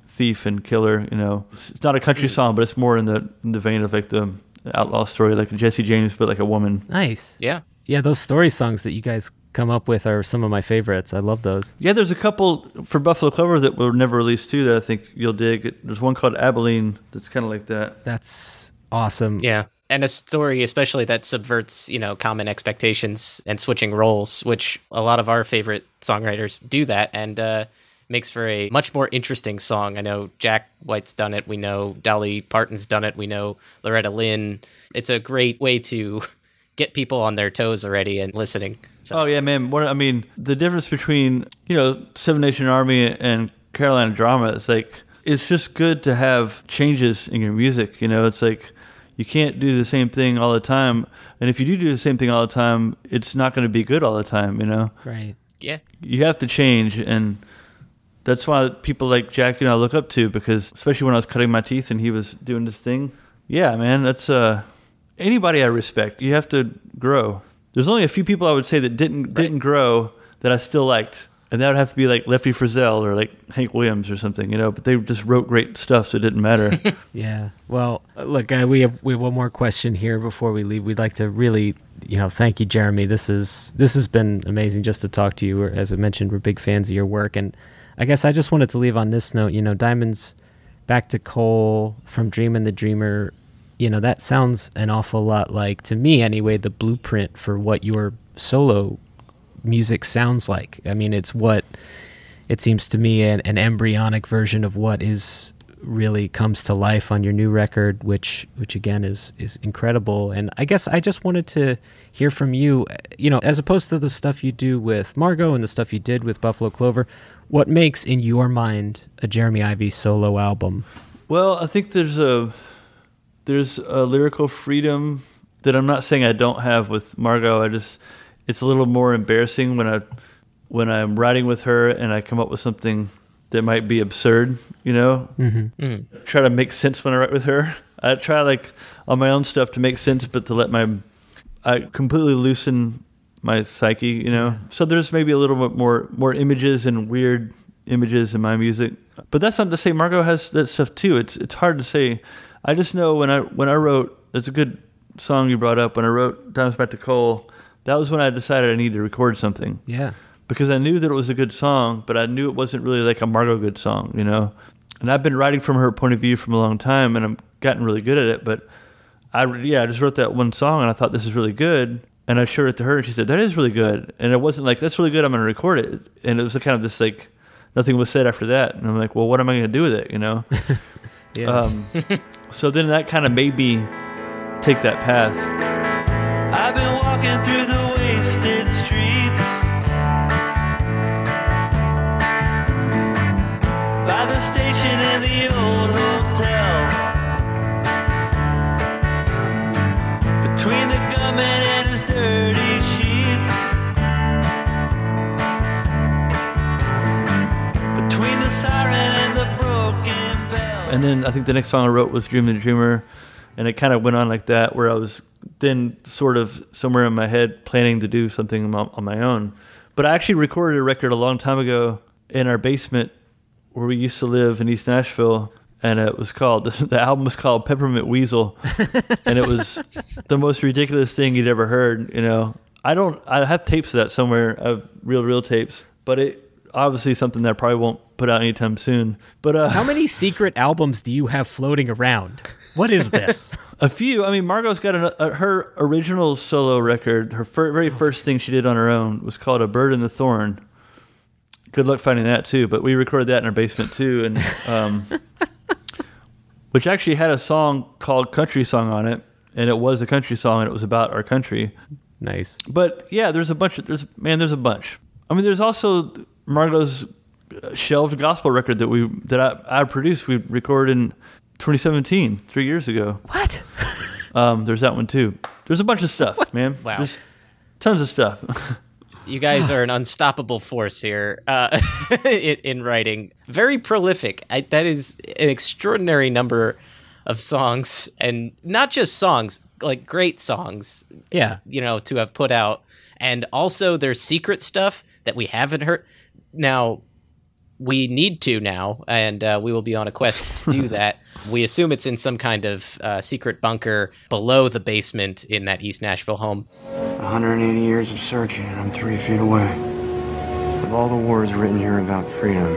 S7: thief and killer. You know, it's not a country song, but it's more in the in the vein of like the outlaw story, like Jesse James, but like a woman.
S1: Nice.
S2: Yeah.
S1: Yeah, those story songs that you guys come up with are some of my favorites. I love those.
S7: Yeah, there's a couple for Buffalo Clover that were never released too that I think you'll dig. There's one called Abilene that's kind of like that.
S1: That's awesome.
S2: Yeah. And a story, especially that subverts, you know, common expectations and switching roles, which a lot of our favorite songwriters do that and uh, makes for a much more interesting song. I know Jack White's done it. We know Dolly Parton's done it. We know Loretta Lynn. It's a great way to get people on their toes already and listening. So,
S7: Oh yeah, man. What I mean, the difference between you know Seven Nation Army and Carolina Drama is like it's just good to have changes in your music. You know, it's like you can't do the same thing all the time, and if you do do the same thing all the time, it's not going to be good all the time. You know,
S1: Right.
S2: yeah.
S7: you have to change, and that's why people like Jack and I look up to because especially when I was cutting my teeth and he was doing this thing. Yeah, man, that's uh anybody I respect. You have to grow. There's only a few people I would say that didn't didn't grow that I still liked. And that would have to be like Lefty Frizzell or like Hank Williams or something, you know. But they just wrote great stuff, so it didn't matter.
S1: Yeah. Well, look, uh, we have we have one more question here before we leave. We'd like to really, you know, thank you, Jeremy. This is this has been amazing just to talk to you. As I mentioned, we're big fans of your work, and I guess I just wanted to leave on this note. You know, Diamonds, back to Coal from Dream and the Dreamer. You know, that sounds an awful lot like to me anyway the blueprint for what your solo music sounds like. I mean, it's what it seems to me an, an embryonic version of what is really comes to life on your new record which which again is is incredible and i guess i just wanted to hear from you you know as opposed to the stuff you do with margo and the stuff you did with buffalo clover what makes in your mind a jeremy ivey solo album
S7: Well, I think there's a there's a lyrical freedom that I'm not saying I don't have with Margo. I just it's a little more embarrassing when I when I'm writing with her and I come up with something that might be absurd, you know.
S1: Mhm.
S7: Try to make sense when I write with her. I try like on my own stuff to make sense, but to let my I completely loosen my psyche, you know. So there's maybe a little bit more more images and weird images in my music. But that's not to say Margo has that stuff too. It's it's hard to say. I just know when I when I wrote that's a good song you brought up when I wrote Times Back to Coal, that was when I decided I needed to record something.
S1: Yeah.
S7: Because I knew that it was a good song, but I knew it wasn't really like a Margo good song, you know. And I've been writing from her point of view from a long time, and I'm gotten really good at it. But I yeah, I just wrote that one song, and I thought this is really good. And I showed it to her, and she said that is really good. And it wasn't like that's really good. I'm going to record it. And it was kind of this like nothing was said after that. And I'm like, well, what am I going to do with it? You know.
S1: Yeah.
S7: Um, so then that kind of made me take that path.
S6: Walking through the wasted streets by the station in the old hotel. Between the gunman and his dirty sheets. Between the siren and the broken bell.
S7: And then I think the next song I wrote was Dream the Dreamer. And it kind of went on like that, where I was then sort of somewhere in my head planning to do something on my own. But I actually recorded a record a long time ago in our basement where we used to live in East Nashville. And it was called, the album was called Peppermint Weasel. and it was the most ridiculous thing you'd ever heard, you know. I don't, I have tapes of that somewhere, have real, real tapes. But it, obviously something that I probably won't put out anytime soon. But uh,
S1: how many secret albums do you have floating around what is this
S7: A few. I mean, Margo's got an, a, her original solo record. Her fir- very first thing she did on her own was called "A Bird in the Thorn." Good luck finding that too. But we recorded that in our basement too, and um, which actually had a song called "Country Song" on it, and it was a country song, and it was about our country.
S1: nice
S7: But yeah, there's a bunch. Of, there's man, there's a bunch. I mean, there's also Margo's uh, shelved gospel record that we that I, I produced. We recorded in 2017, three years ago.
S1: What?
S7: Um, there's that one too. There's a bunch of stuff, man.
S2: Wow.
S7: There's tons of stuff.
S2: You guys are an unstoppable force here uh, in, in writing. Very prolific. I, that is an extraordinary number of songs, and not just songs, like great songs.
S1: Yeah.
S2: you know, to have put out, and also there's secret stuff that we haven't heard. Now, we need to now, and uh, we will be on a quest to do that. We assume it's in some kind of uh, secret bunker below the basement in that East Nashville home.
S12: 180 years of searching, and I'm three feet away. Of all the words written here about freedom,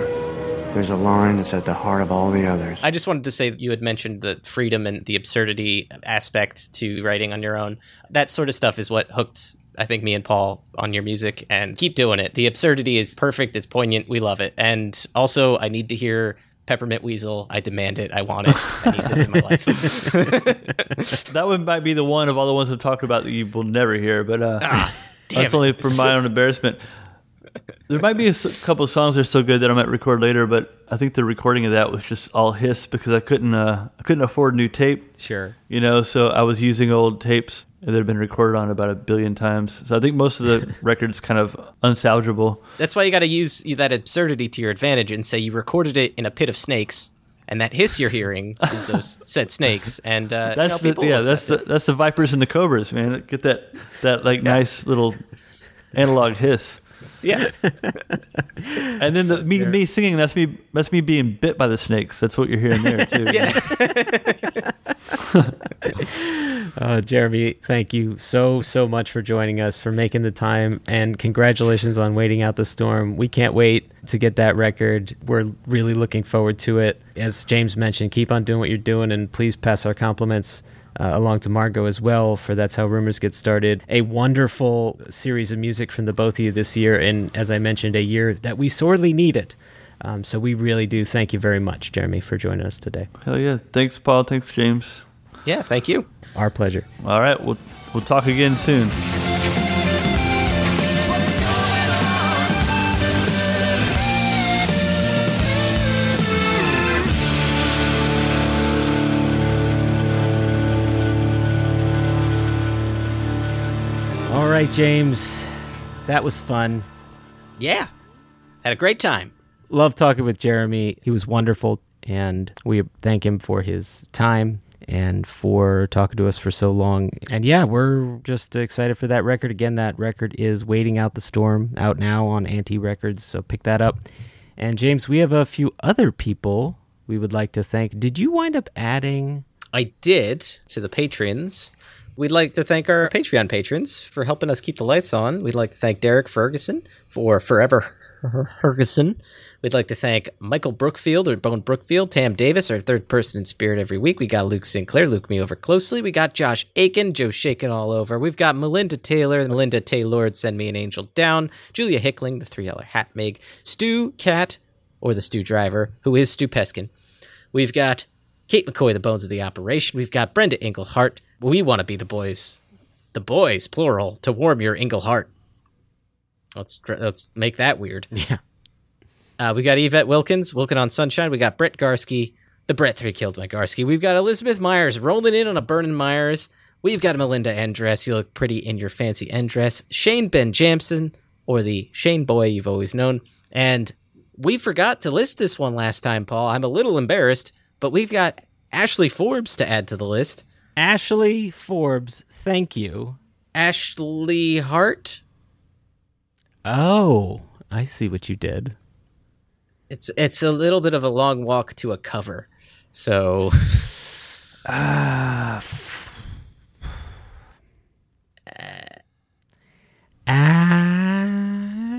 S12: there's a line that's at the heart of all the others.
S2: I just wanted to say that you had mentioned the freedom and the absurdity aspect to writing on your own. That sort of stuff is what hooked, I think, me and Paul on your music. And keep doing it. The absurdity is perfect. It's poignant. We love it. And also, I need to hear Peppermint Weasel. I demand it. I want it. I need this in my life.
S7: that one might be the one of all the ones I've talked about that you will never hear, but uh,
S2: Ah, damn
S7: that's
S2: it.
S7: only for my own embarrassment. There might be a couple of songs that are so good that I might record later, but I think the recording of that was just all hiss because I couldn't uh, I couldn't afford new tape.
S1: Sure.
S7: You know, so I was using old tapes that had been recorded on about a billion times. So I think most of the records kind of unsalvageable.
S2: That's why you got to use that absurdity to your advantage and say you recorded it in a pit of snakes. And that hiss you're hearing is those said snakes, and uh, you know,
S7: That's the yeah, that's the that's the vipers and the cobras, man. Get that that like nice little analog hiss.
S2: Yeah.
S7: and then the, me me singing that's me that's me being bit by the snakes. That's what you're hearing there too.
S1: Uh, Jeremy, thank you so, so much for joining us, for making the time, and congratulations on waiting out the storm. We can't wait to get that record. We're really looking forward to it. As James mentioned, keep on doing what you're doing, and please pass our compliments uh, along to Margo as well, for That's How Rumors Get Started. A wonderful series of music from the both of you this year, and as I mentioned, a year that we sorely needed. Um, so we really do thank you very much, Jeremy, for joining us today.
S7: Hell yeah! Thanks, Paul. Thanks, James.
S2: Yeah, thank you.
S1: Our pleasure.
S7: All right, we'll we'll talk again soon.
S1: All right, James. That was fun.
S2: Yeah. Had a great time.
S1: Love talking with Jeremy. He was wonderful, and we thank him for his time and for talking to us for so long. And yeah, we're just excited for that record. Again, that record is Waiting Out the Storm, out now on Anti Records, so pick that up. And James, we have a few other people we would like to thank. Did you wind up adding?
S2: I did to the patrons. We'd like to thank our Patreon patrons for helping us keep the lights on. We'd like to thank Derek Ferguson for Forever Ferguson. We'd like to thank Michael Brookfield or Bone Brookfield, Tam Davis, our third person in spirit every week. We got Luke Sinclair, Luke Me Over Closely. We got Josh Aiken, Joe Shaken All Over. We've got Melinda Taylor, Melinda Taylor, Send Me an Angel Down, Julia Hickling, the $3 Hat Meg, Stu Cat, or the Stu Driver, who is Stu Peskin. We've got Kate McCoy, the bones of the operation. We've got Brenda Englehart. We want to be the boys, the boys, plural, to warm your Englehart. Let's let's make that weird.
S1: Yeah.
S2: Uh, we got Yvette Wilkins, Wilkin on Sunshine. We got Brett Garsky, the Brett Three killed my Garsky. We've got Elizabeth Myers rolling in on a burning Myers. We've got Melinda Endress. You look pretty in your fancy Endress. Shane Ben Jamson, or the Shane Boy you've always known. And we forgot to list this one last time, Paul. I'm a little embarrassed, but we've got Ashley Forbes to add to the list.
S1: Ashley Forbes, thank you.
S2: Ashley Hart.
S1: Oh, I see what you did.
S2: It's it's a little bit of a long walk to a cover. So
S1: Ah.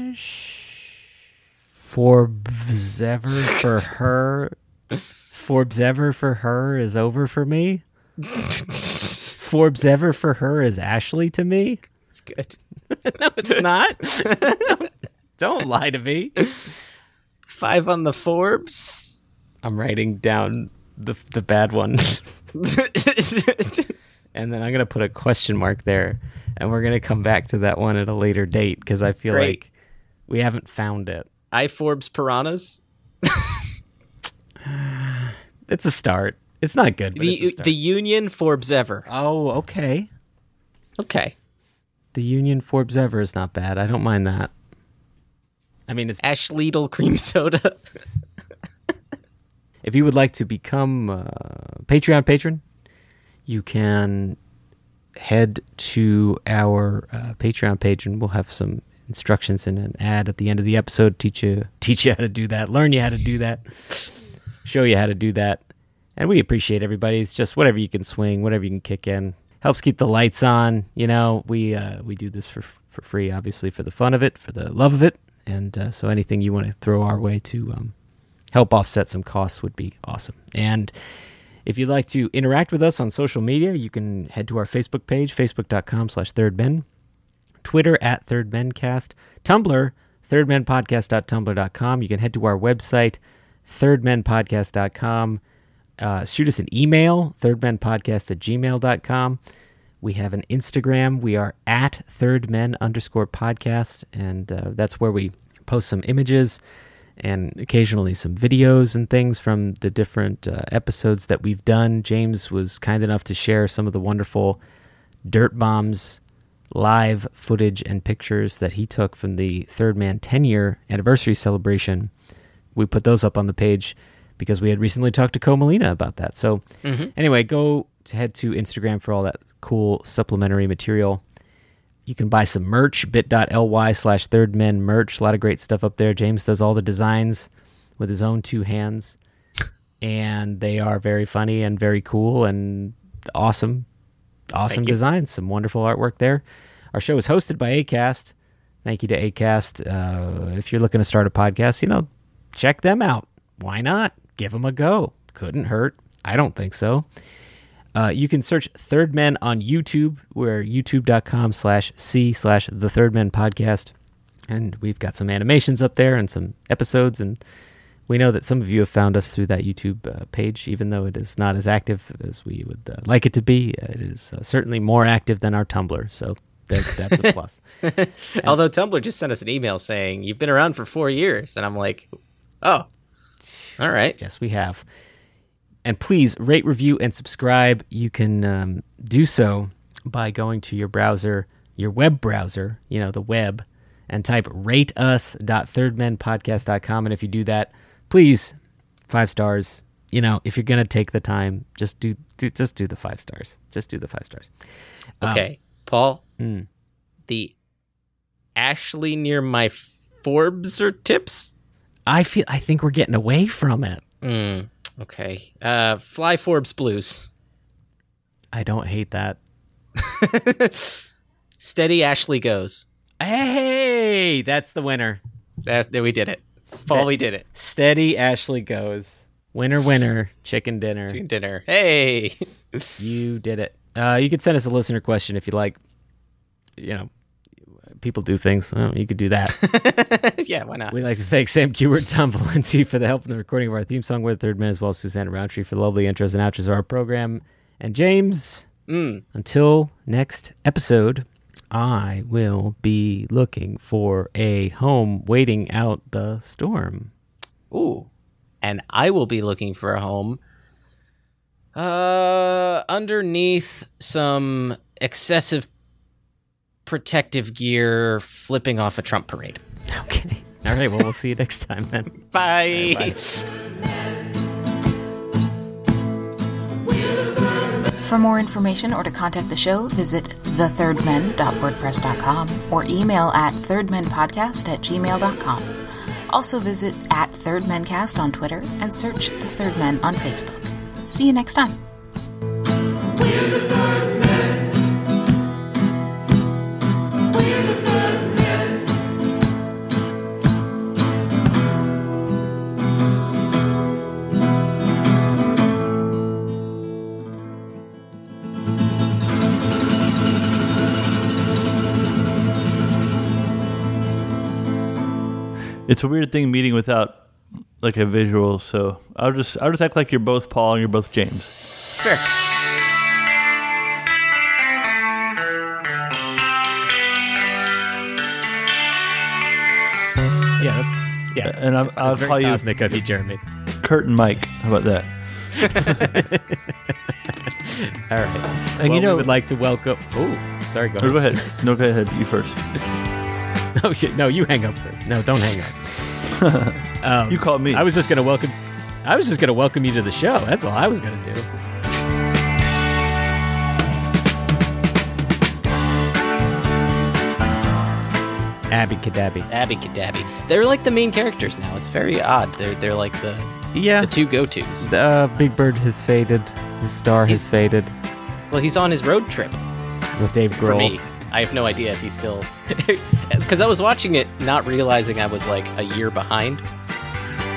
S1: Ash Forbes ever for her. Forbes ever for her is over for me. Forbes ever for her is Ashley to me.
S2: it's good. no, it's not.
S1: Don't, don't lie to me.
S2: Five on the Forbes.
S1: I'm writing down the the bad one, and then I'm gonna put a question mark there, and we're gonna come back to that one at a later date because I feel
S2: Great.
S1: like we haven't found it.
S2: I Forbes Piranhas.
S1: It's a start. It's not good. But
S2: The the Union Forbes Ever.
S1: oh, okay.
S2: Okay.
S1: The Union Forbes Ever is not bad. I don't mind that. I mean, it's
S2: Ash Lidl cream soda.
S1: if you would like to become a Patreon patron, you can head to our uh, Patreon page, and we'll have some instructions and an ad at the end of the episode. Teach you teach you how to do that. Learn you how to do that. Show you how to do that. And we appreciate everybody. It's just whatever you can swing, whatever you can kick in. Helps keep the lights on. You know, we uh, we do this for for free, obviously for the fun of it, for the love of it, and uh, so anything you want to throw our way to um, help offset some costs would be awesome. And if you'd like to interact with us on social media, you can head to our Facebook page, facebook.com slash thirdmen, Twitter at thirdmencast, Tumblr, thirdmenpodcast.tumblr.com. You can head to our website, thirdmenpodcast.com. Uh, shoot us an email, thirdmenpodcast at gmail.com. We have an Instagram. We are at thirdmen underscore podcast, and uh, that's where we post some images and occasionally some videos and things from the different uh, episodes that we've done. James was kind enough to share some of the wonderful Dirt Bombs live footage and pictures that he took from the Third Man 10 year anniversary celebration. We put those up on the page because we had recently talked to Ko Melina about that. So,
S2: Mhm.
S1: anyway, go to head to Instagram for all that cool supplementary material. You can buy some merch, bit.ly slash third men merch. A lot of great stuff up there. James does all the designs with his own two hands. And they are very funny and very cool and awesome. Awesome designs. Some wonderful artwork there. Our show is hosted by ACAST. Thank you to ACAST. Uh, if you're looking to start a podcast, you know, check them out. Why not? Give them a go. Couldn't hurt. I don't think so. Uh, you can search Third Men on YouTube. We're youtube.com slash C slash The Third Men Podcast. And we've got some animations up there and some episodes. And we know that some of you have found us through that YouTube uh, page, even though it is not as active as we would uh, like it to be. It is uh, certainly more active than our Tumblr. So that, that's a plus.
S2: Although Tumblr just sent us an email saying you've been around for four years, and I'm like, oh, all right.
S1: Yes, we have. And please rate, review, and subscribe. You can um, do so by going to your browser, your web browser, you know, the web, and type rateus.thirdmenpodcast.com. And if you do that, please, five stars. You know, if you're gonna take the time, just do, do just do the five stars. Just do the five stars. Um,
S2: Okay, Paul.
S1: mm.
S2: The Ashley near my Forbes or tips.
S1: I feel. I think we're getting away from it.
S2: Mm, okay. Uh, Fly Forbes Blues.
S1: I don't hate that.
S2: Steady Ashley goes.
S1: Hey, that's the winner.
S2: That, there we did it. Paul, we did it.
S1: Steady Ashley goes. Winner, winner, chicken dinner.
S2: Chicken dinner. Hey.
S1: You did it. Uh, you could send us a listener question if you like. You know, people do things. Well, you could do that.
S2: yeah, why not?
S1: We'd like to thank Sam Kubert, Tom Valenti for the help in the recording of our theme song. We're the third man, as well as Susanna Roundtree for the lovely intros and outros of our program. And James,
S2: Mm.
S1: until next episode, I will be looking for a home waiting out the storm.
S2: Ooh. And I will be looking for a home uh underneath some excessive protective gear flipping off a Trump parade.
S1: Okay. All right. Well, we'll see you next time then.
S2: Bye.
S1: Bye.
S13: For more information or to contact the show, visit thethirdmen.wordpress.com or email at thirdmenpodcast at gmail.com. Also visit at thirdmencast on Twitter and search The Third Men on Facebook. See you next time.
S7: It's a weird thing meeting without like a visual. So I'll just I'll just act like you're both Paul and you're both James.
S2: Fair.
S1: Yeah, that's Yeah,
S7: and I'm,
S1: that's
S7: I'll
S1: very
S7: call you
S1: cosmic of you, Jeremy.
S7: Curtain Mike. How about that?
S1: All right.
S7: And
S1: Well,
S7: you know-
S1: we would like to welcome. Oh, sorry. Go ahead.
S7: go ahead. No, go ahead. You first.
S1: no, shit, no, you hang up first. No, don't hang up. Um,
S7: You called me.
S1: I was just gonna welcome. I was just gonna welcome you to the show. That's all I was gonna do. Abby Cadabby.
S2: Abby Cadabby. They're like the main characters now. It's very odd. They're they're like the
S1: Yeah.
S2: the two go tos.
S1: Uh, Big Bird has faded. His star has faded
S2: Well, he's on his road trip
S1: with Dave
S2: for
S1: Grohl.
S2: I have no idea if he's still because I was watching it, not realizing I was like a year behind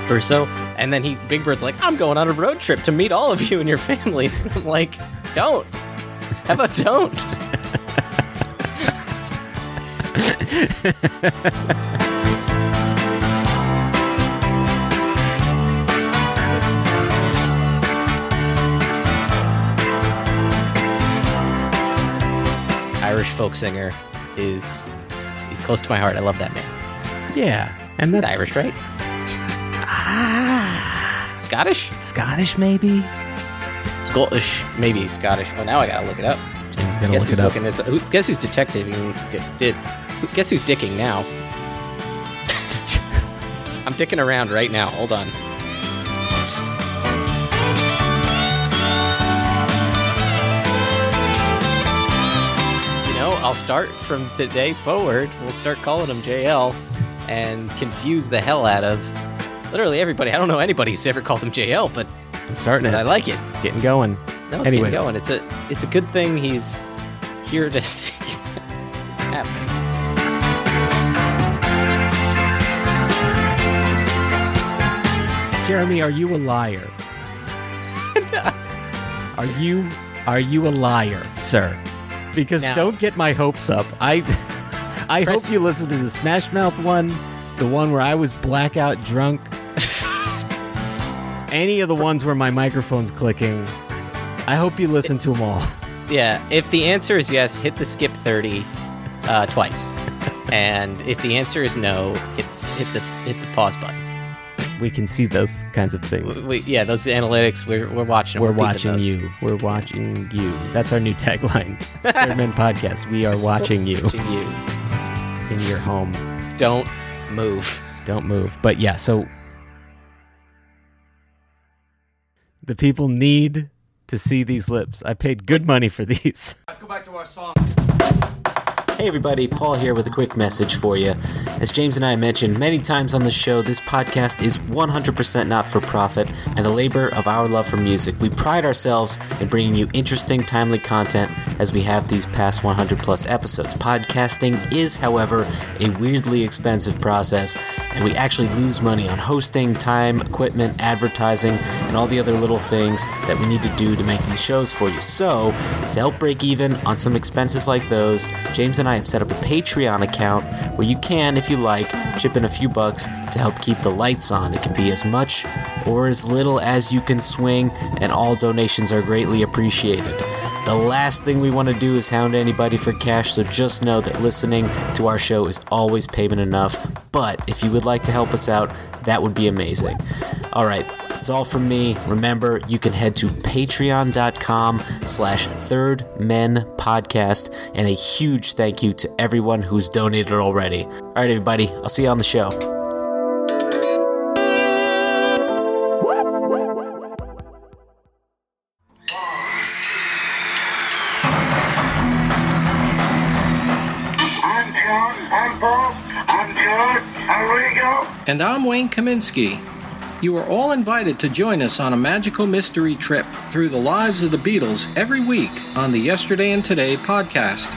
S2: or so. And then he, Big Bird's like, "I'm going on a road trip to meet all of you and your families." And I'm like, "Don't. How about don't?" Irish folk singer is he's close to my heart. I love that man.
S1: Yeah, and
S2: He's
S1: that's
S2: Irish, right? Ah, Scottish?
S1: Scottish, maybe.
S2: Scottish, maybe Scottish. Oh, now I gotta look it up.
S1: James gonna
S2: guess
S1: look
S2: who's
S1: it up.
S2: looking this? Who, guess who's detectiving? Did, did guess who's dicking now? I'm dicking around right now. Hold on. I'll start from today forward. We'll start calling him JL and confuse the hell out of literally everybody. I don't know anybody who's ever called him JL, but
S1: I'm starting
S2: but
S1: it.
S2: I like it.
S1: It's getting going.
S2: No, it's
S1: anyway,
S2: getting going. It's a it's a good thing he's here to see that happen.
S1: Jeremy, are you a liar? are you are you a liar, sir? Because don't get my hopes up. I I
S2: Press-
S1: hope you listen to the Smash Mouth one, the one where I was blackout drunk. Any of the ones where my microphone's clicking. I hope you listen to them all.
S2: Yeah, if the answer is yes, hit the skip 30 uh, twice. and if the answer is no, it's hit the hit the pause button.
S1: We can see those kinds of things.
S2: We, yeah, those analytics, we're, we're watching.
S1: We're
S2: peeping
S1: watching you. We're watching you. That's our new tagline. Third Man Podcast. We are watching you
S2: Watching you.
S1: in your home.
S2: Don't move.
S1: Don't move. But yeah, so the people need to see these lips. I paid good money for these.
S14: Let's go back to our song.
S15: Hey everybody, Paul here with a quick message for you. As James and I mentioned many times on the show, this podcast is 100% not for profit and a labor of our love for music. We pride ourselves in bringing you interesting, timely content as we have these past 100 plus episodes. Podcasting is, however, a weirdly expensive process, and we actually lose money on hosting, time, equipment, advertising, and all the other little things that we need to do to make these shows for you. So, to help break even on some expenses like those, James and I have set up a Patreon account where you can, if you like, chip in a few bucks to help keep the lights on. It can be as much or as little as you can swing, and all donations are greatly appreciated. The last thing we want to do is hound anybody for cash, so just know that listening to our show is always payment enough. But if you would like to help us out, that would be amazing. All right, that's all from me. Remember, you can head to patreon.com slash third men podcast and a huge thank you to everyone who's donated already. All right, everybody, I'll see you on the show.
S16: And I'm Wayne Kaminsky. You are all invited to join us on a magical mystery trip through the lives of the Beatles every week on the Yesterday and Today podcast.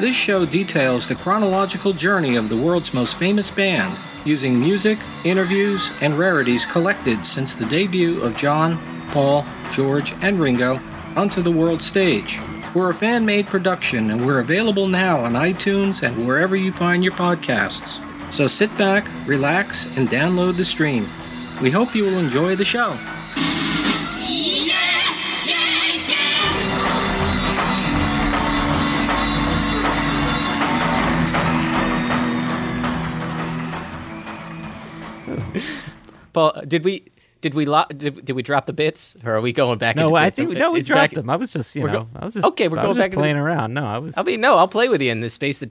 S16: This show details the chronological journey of the world's most famous band, using music, interviews, and rarities collected since the debut of John, Paul, George, and Ringo onto the world stage. We're a fan made production and we're available now on iTunes and wherever you find your podcasts. So sit back, relax, and download the stream. We hope you will enjoy the show.
S2: Paul, did we did we lo- did, did we drop the bits or are we going back?
S1: No,
S2: into
S1: I
S2: bits?
S1: think no, we dropped
S2: back-
S1: them. I was just, you know,
S2: go-
S1: I was just
S2: okay. We're
S1: I
S2: going
S1: was just
S2: back into-
S1: playing around. No, I was.
S2: I mean, no, I'll play with you in this space that